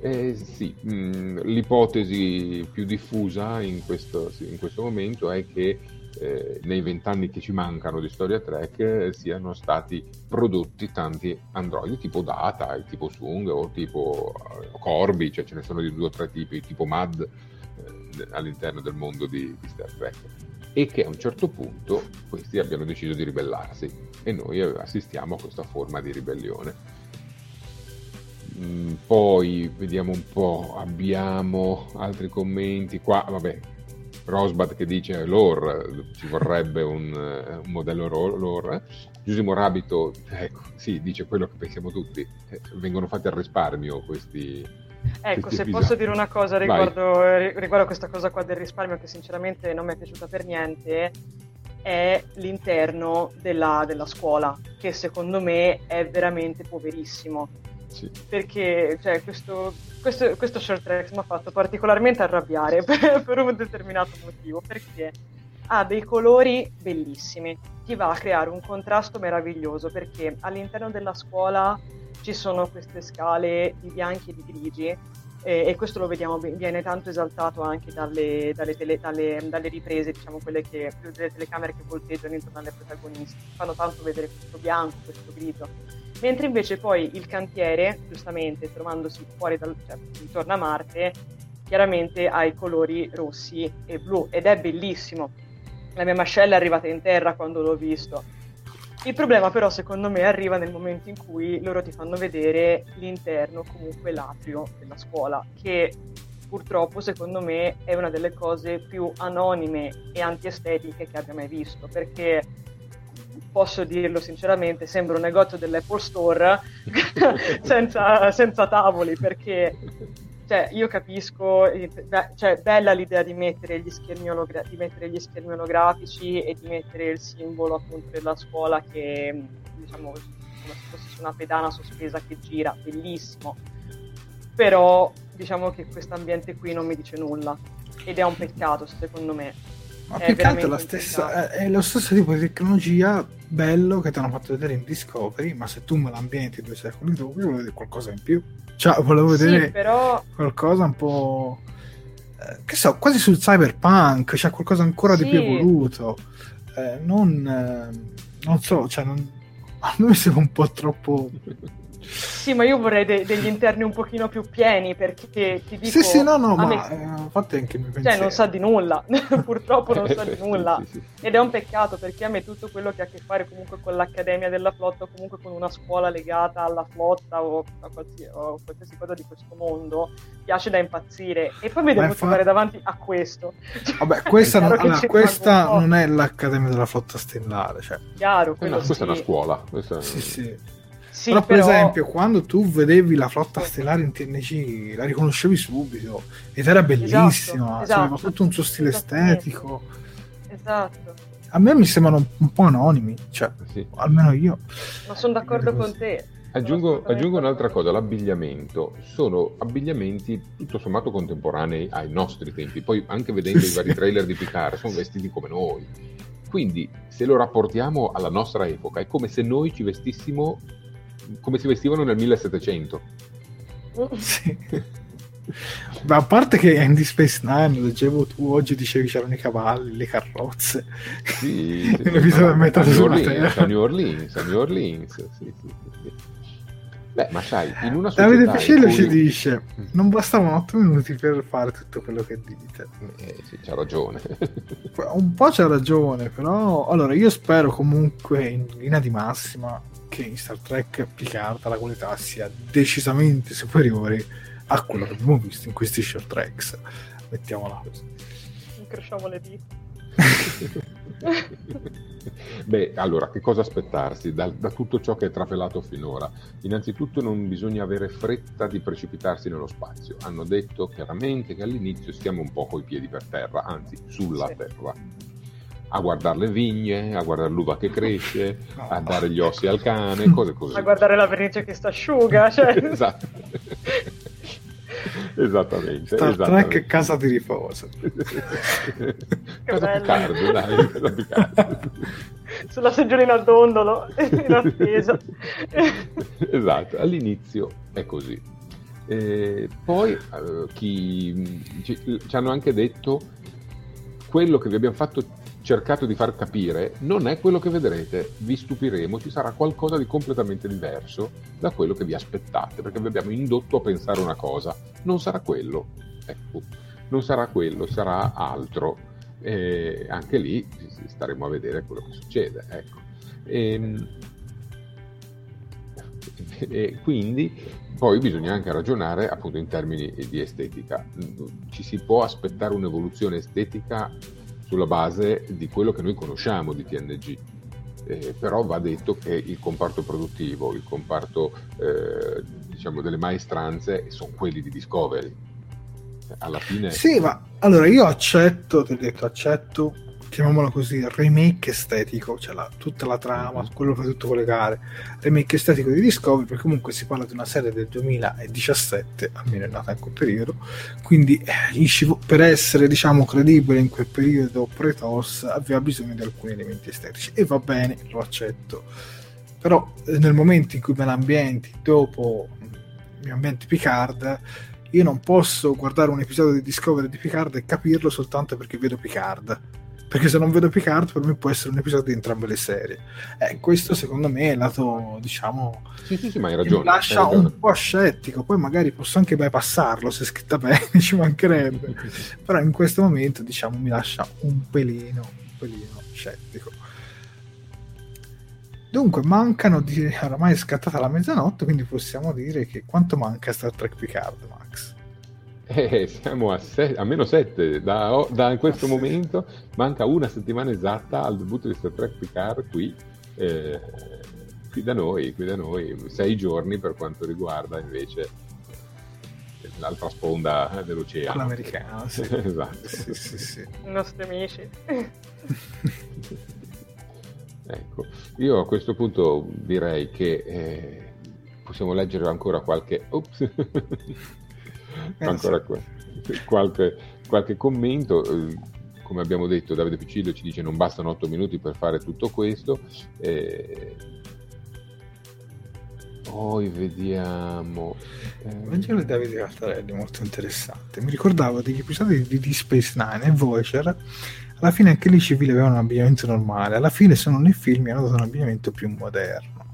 S2: Eh, sì, mh, l'ipotesi più diffusa in questo, in questo momento è che eh, nei vent'anni che ci mancano di Storia Trek eh, siano stati prodotti tanti androidi tipo Data, tipo Sung o tipo eh, Corby, cioè ce ne sono di due o tre tipi, tipo Mad, eh, all'interno del mondo di, di Star Trek e che a un certo punto questi abbiano deciso di ribellarsi e noi assistiamo a questa forma di ribellione. Mm, poi vediamo un po', abbiamo altri commenti qua, vabbè, Rosbad che dice lore, ci vorrebbe un, un modello lore. Giusimo Rabito, ecco, sì, dice quello che pensiamo tutti, eh, vengono fatti al risparmio questi,
S3: Ecco, se posso dire una cosa riguardo, riguardo, questa cosa qua del risparmio che sinceramente non mi è piaciuta per niente, è l'interno della, della scuola, che secondo me è veramente poverissimo. Sì. Perché cioè, questo, questo, questo short track mi ha fatto particolarmente arrabbiare per, per un determinato motivo, perché ha dei colori bellissimi, ti va a creare un contrasto meraviglioso, perché all'interno della scuola ci sono queste scale di bianchi e di grigi e questo lo vediamo, viene tanto esaltato anche dalle, dalle, tele, dalle, dalle riprese, diciamo quelle che, delle telecamere che volteggiano intorno alle protagoniste, fanno tanto vedere questo bianco, questo grigio. Mentre invece poi il cantiere, giustamente trovandosi fuori dal, cioè, intorno a Marte, chiaramente ha i colori rossi e blu ed è bellissimo. La mia mascella è arrivata in terra quando l'ho visto il problema però secondo me arriva nel momento in cui loro ti fanno vedere l'interno, comunque l'atrio della scuola, che purtroppo secondo me è una delle cose più anonime e antiestetiche che abbia mai visto, perché posso dirlo sinceramente, sembra un negozio dell'Apple Store senza, senza tavoli, perché cioè, io capisco, eh, cioè, bella l'idea di mettere, gli schermi ologra- di mettere gli schermi olografici e di mettere il simbolo appunto della scuola che, diciamo, come se fosse una pedana sospesa che gira, bellissimo. Però diciamo che questo ambiente qui non mi dice nulla ed è un peccato secondo me.
S1: Ma più che altro la stessa, è lo stesso tipo di tecnologia bello che ti hanno fatto vedere in Discovery, ma se tu me l'ambienti due secoli dopo, volevo vedere qualcosa in più. Cioè, volevo vedere
S3: sì, però...
S1: qualcosa un po'. Eh, che so, quasi sul cyberpunk, cioè qualcosa ancora sì. di più evoluto. Eh, non, eh, non so, cioè, non, a me sembra un po' troppo
S3: sì, ma io vorrei de- degli interni un pochino più pieni perché ti dico...
S1: Sì, sì, no, no, ma me... eh, fate anche
S3: pensiero. Cioè, non sa di nulla, purtroppo non sa di nulla. sì, sì, sì. Ed è un peccato perché a me tutto quello che ha a che fare comunque con l'Accademia della Flotta o comunque con una scuola legata alla flotta o a qualsiasi, o qualsiasi cosa di questo mondo piace da impazzire. E poi mi devo fa... trovare davanti a questo.
S1: Vabbè, questa, non, allora, questa non è l'Accademia della Flotta Stellare. Cioè.
S3: Chiaro,
S2: no, questa è una scuola. Questa...
S1: Sì, sì. Sì, però, per esempio, quando tu vedevi la flotta stellare in TNG, la riconoscevi subito ed era bellissima, esatto, aveva tutto un suo stile estetico.
S3: Esatto.
S1: A me mi sembrano un po' anonimi, cioè, sì. almeno io.
S3: Ma sono d'accordo con te.
S2: Aggiungo, aggiungo, un'altra cosa, l'abbigliamento. Sono abbigliamenti tutto sommato contemporanei ai nostri tempi. Poi anche vedendo i vari trailer di Picard, sono vestiti come noi. Quindi se lo rapportiamo alla nostra epoca, è come se noi ci vestissimo come si vestivano nel 1700.
S1: Sì. Ma a parte che in Deep Space Nine, leggevo tu oggi dicevi c'erano i cavalli, le carrozze.
S2: Sì, sì l'episodio
S1: no, metà
S2: New Orleans, a New Orleans, a New Orleans. Sì, sì, sì. Beh, ma sai, in una società
S1: Davide Pescello cui... ci dice non bastavano 8 minuti per fare tutto quello che dite.
S2: Eh, sì, c'ha ragione.
S1: Un po' c'ha ragione, però allora io spero comunque in linea di massima che in Star Trek Picard la qualità sia decisamente superiore a quello che abbiamo visto in questi short tracks. Mettiamola così.
S3: Incrociamo le dita.
S2: Beh, allora, che cosa aspettarsi da, da, tutto ciò che è trapelato finora? Innanzitutto non bisogna avere fretta di precipitarsi nello spazio. Hanno detto chiaramente che all'inizio stiamo un po' coi piedi per terra, anzi sulla sì. terra a guardare le vigne, a guardare l'uva che cresce, a dare gli ossi al cane, cose così.
S3: A guardare la vernice che si asciuga. Cioè...
S2: esatto. Esattamente.
S1: Star
S2: esattamente.
S1: Trek casa di riposo.
S2: casa Picard, dai, casa Picard.
S3: Sulla seggiolina a dondolo, in attesa.
S2: esatto, all'inizio è così. E poi eh, chi, ci, ci hanno anche detto quello che vi abbiamo fatto cercato di far capire non è quello che vedrete, vi stupiremo, ci sarà qualcosa di completamente diverso da quello che vi aspettate, perché vi abbiamo indotto a pensare una cosa, non sarà quello. Ecco. non sarà quello, sarà altro. E anche lì staremo a vedere quello che succede. Ecco. Ehm, e, e quindi poi bisogna anche ragionare appunto in termini di estetica. Ci si può aspettare un'evoluzione estetica sulla base di quello che noi conosciamo di TNG. Eh, però va detto che il comparto produttivo, il comparto eh, diciamo delle maestranze sono quelli di Discovery. Alla fine...
S1: Sì, ma allora io accetto, ti ho detto, accetto chiamiamolo così, remake estetico, cioè la, tutta la trama, mm-hmm. quello che fa tutto collegare, remake estetico di Discovery, perché comunque si parla di una serie del 2017, almeno è nata in quel periodo, quindi eh, per essere diciamo credibile in quel periodo pre-TOS aveva bisogno di alcuni elementi estetici e va bene, lo accetto. Però eh, nel momento in cui me l'ambienti dopo mi ambienti Picard, io non posso guardare un episodio di Discovery di Picard e capirlo soltanto perché vedo Picard perché se non vedo Picard per me può essere un episodio di entrambe le serie. Eh, questo secondo me è lato diciamo
S2: sì sì sì ma hai ragione
S1: mi lascia
S2: ragione.
S1: un po' scettico. Poi magari posso anche bypassarlo se è scritta bene ci mancherebbe. Però in questo momento diciamo mi lascia un pelino un pelino scettico. Dunque, mancano di... oramai è scattata la mezzanotte, quindi possiamo dire che quanto manca Star Trek Picard, Max?
S2: Eh, siamo a, se- a meno 7 da, da questo ah, momento, manca una settimana esatta al debutto di Star Trek Picard qui, eh, qui da noi, qui da noi, sei giorni per quanto riguarda invece l'altra sponda dell'oceano.
S1: L'americano, sì.
S2: esatto.
S1: Sì, sì, sì.
S3: I nostri amici.
S2: ecco, io a questo punto direi che eh, possiamo leggere ancora qualche... Ops. Eh, ancora qualche, qualche commento. Eh, come abbiamo detto, Davide Piccillo ci dice non bastano 8 minuti per fare tutto questo. Eh, poi vediamo.
S1: Eh... Vangelo di Davide Cartarelli, molto interessante. Mi ricordavo degli episodi di Deep Space Nine e Voyager. Alla fine anche lì i civili avevano un abbigliamento normale. Alla fine, sono nei film, hanno dato un abbigliamento più moderno.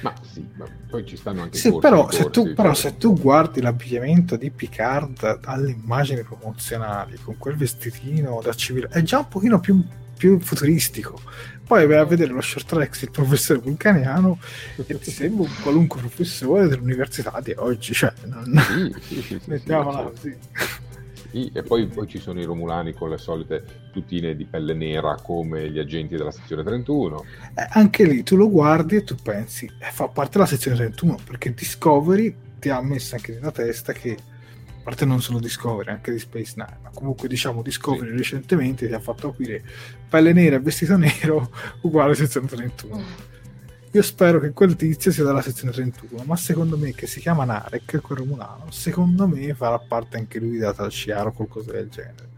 S2: Ma sì, ma poi ci stanno anche
S1: sì,
S2: corsi,
S1: però,
S2: corsi,
S1: se tu,
S2: cioè...
S1: però se tu guardi l'abbigliamento di Picard dalle immagini promozionali con quel vestitino da civile è già un pochino più, più futuristico. Poi vai a vedere lo short track il professore vulcaniano e ti sembra un qualunque professore dell'università di oggi cioè non...
S2: sì, sì, sì, mettiamola così e poi, poi, ci sono i Romulani con le solite tutine di pelle nera come gli agenti della sezione 31.
S1: Eh, anche lì tu lo guardi e tu pensi, eh, fa parte della sezione 31 perché Discovery ti ha messo anche nella testa che, a parte non solo Discovery, anche di Space Nine, ma comunque diciamo Discovery sì. recentemente ti ha fatto capire pelle nera e vestito nero uguale sezione 31. Mm io spero che quel tizio sia della sezione 31, ma secondo me che si chiama Narek, quel romulano, secondo me farà parte anche lui da Talciaro o qualcosa del genere.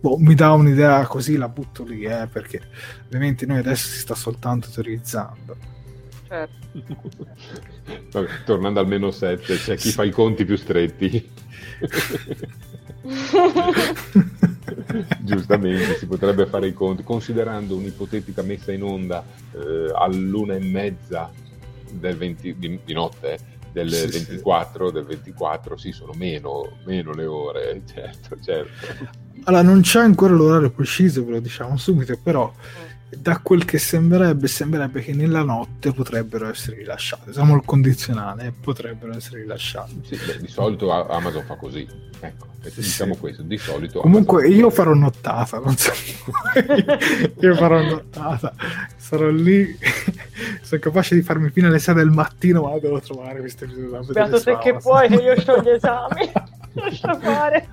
S1: Boh, mi dà un'idea così, la butto lì, eh, perché ovviamente noi adesso si sta soltanto teorizzando.
S3: Certo.
S2: Vabbè, tornando al meno 7, c'è chi sì. fa i conti più stretti. Giustamente, si potrebbe fare i conti, considerando un'ipotetica messa in onda eh, all'una e mezza del 20, di, di notte, del sì, 24, sì. del 24, sì, sono meno, meno le ore, certo, certo.
S1: Allora, non c'è ancora l'orario preciso, ve lo diciamo subito, però mm da quel che sembrerebbe, sembrerebbe che nella notte potrebbero essere rilasciate. Usiamo il condizionale, potrebbero essere rilasciate.
S2: Sì, beh, di solito Amazon fa così. Ecco, diciamo sì. questo, di solito.
S1: Comunque Amazon... io farò nottata, non so. io farò nottata. Sarò lì, sono capace di farmi fino alle 6 del mattino, ma devo trovare queste
S3: episodio. Beato te che puoi, che io ho gli esami. Lascia fare.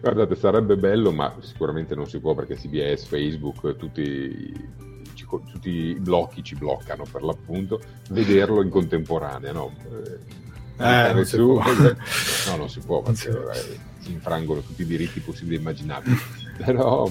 S2: Guardate, sarebbe bello, ma sicuramente non si può perché CBS, Facebook, tutti, tutti i blocchi ci bloccano per l'appunto, vederlo in contemporanea, no?
S1: Eh, non su...
S2: no, non si può perché si, eh, si infrangono tutti i diritti possibili e immaginabili. Però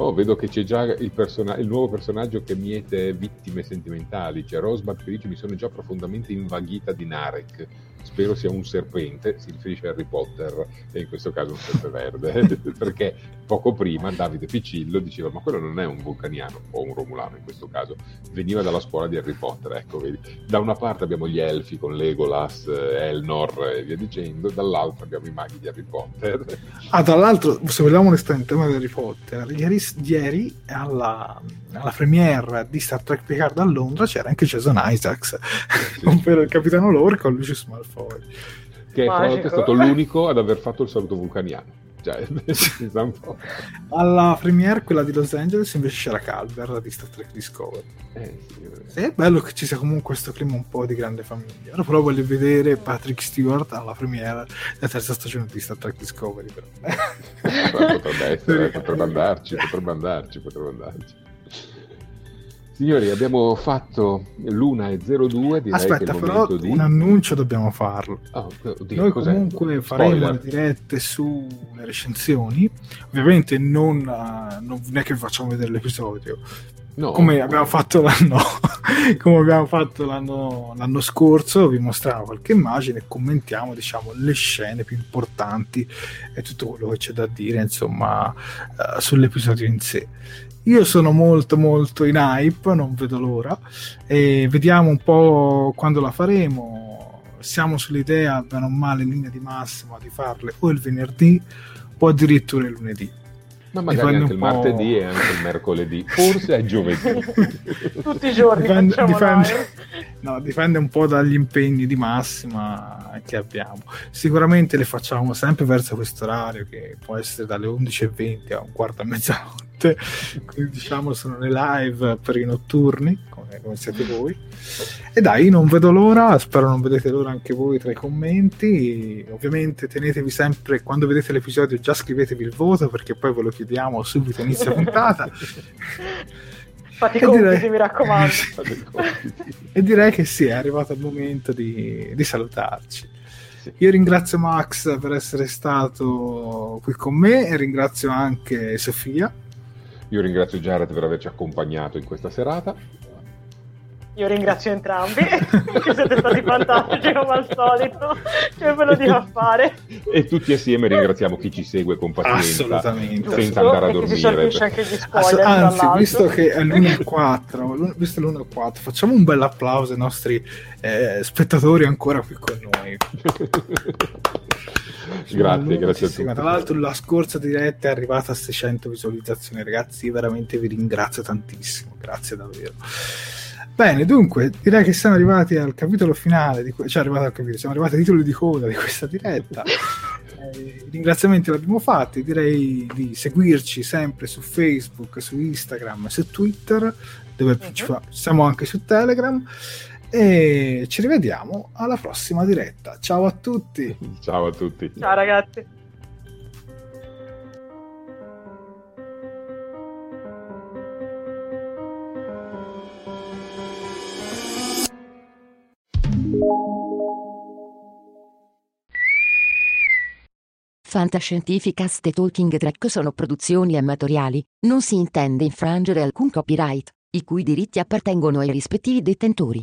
S2: Oh, vedo che c'è già il, person- il, nuovo personaggio che miete vittime sentimentali. C'è Rosbach che dice: Mi sono già profondamente invaghita di Narek. Spero sia un serpente, si riferisce a Harry Potter e in questo caso un serpeverde, perché poco prima Davide Piccillo diceva ma quello non è un vulcaniano o un romulano in questo caso, veniva dalla scuola di Harry Potter, ecco vedi. Da una parte abbiamo gli elfi con Legolas, Elnor e via dicendo, dall'altra abbiamo i maghi di Harry Potter.
S1: Ah, dall'altro, se vogliamo restare in tema di Harry Potter, ieri, ieri alla, alla premiere di Star Trek Picard a Londra c'era anche Jason Isaacs, sì. ovvero il capitano Lorca con Lucius Malfoy.
S2: Che tra l'altro è stato l'unico ad aver fatto il saluto vulcaniano. Cioè,
S1: Alla premiere, quella di Los Angeles, invece c'era Calver di Star Trek Discovery. Eh, sì, sì, è bello che ci sia comunque questo clima un po' di grande famiglia. Ora però voglio vedere Patrick Stewart alla premiere della terza stagione di Star Trek Discovery.
S2: potrebbe essere, potrebbe andarci, potrebbe andarci, potrebbe andarci. Signori, abbiamo fatto l'una e 02. Direi
S1: Aspetta, però di... un annuncio dobbiamo farlo. Oh, oddio, Noi cos'è? comunque faremo Spoiler. le dirette sulle recensioni. Ovviamente non, uh, non è che facciamo vedere l'episodio. No, come abbiamo fatto l'anno, come abbiamo fatto l'anno, l'anno scorso, vi mostriamo qualche immagine e commentiamo diciamo, le scene più importanti e tutto quello che c'è da dire insomma, uh, sull'episodio in sé. Io sono molto molto in hype, non vedo l'ora e vediamo un po' quando la faremo. Siamo sull'idea, bene o male, in linea di massima, di farle o il venerdì o addirittura il lunedì.
S2: Ma magari anche il martedì e anche il mercoledì, forse è giovedì.
S3: Tutti i giorni dipende,
S1: dipende, no, dipende, un po' dagli impegni di massima che abbiamo. Sicuramente le facciamo sempre verso questo orario che può essere dalle 11.20 a un quarto a mezzanotte notte, quindi diciamo sono le live per i notturni, come, come, siete voi. E dai, non vedo l'ora, spero non vedete l'ora anche voi tra i commenti. Ovviamente tenetevi sempre, quando vedete l'episodio già scrivetevi il voto perché poi ve lo chiediamo subito inizio puntata.
S3: Fate i compiti, direi... mi raccomando.
S1: e direi che sì, è arrivato il momento di, di salutarci. Io ringrazio Max per essere stato qui con me e ringrazio anche Sofia.
S2: Io ringrazio Jared per averci accompagnato in questa serata.
S3: Io ringrazio entrambi, che siete stati fantastici come al solito, che ve lo dirò a fare.
S2: E tutti assieme ringraziamo chi ci segue con pazienza,
S1: Assolutamente.
S2: senza andare a dormire.
S3: Anche gli spoiler,
S1: Ass- anzi, visto che è l'1-4, visto l'1-4, facciamo un bel applauso ai nostri eh, spettatori ancora qui con noi.
S2: grazie, grazie a tutti.
S1: Tra l'altro la scorsa diretta è arrivata a 600 visualizzazioni, ragazzi, veramente vi ringrazio tantissimo, grazie davvero. Bene, dunque, direi che siamo arrivati al capitolo finale, di que- cioè arrivati al capitolo, siamo arrivati ai titoli di coda di questa diretta. eh, I ringraziamenti l'abbiamo fatti, direi di seguirci sempre su Facebook, su Instagram, su Twitter, dove uh-huh. siamo anche su Telegram e ci rivediamo alla prossima diretta. Ciao a tutti.
S2: Ciao a tutti.
S3: Ciao ragazzi.
S4: Fantascientificast e Talking Track sono produzioni amatoriali, non si intende infrangere alcun copyright, i cui diritti appartengono ai rispettivi detentori.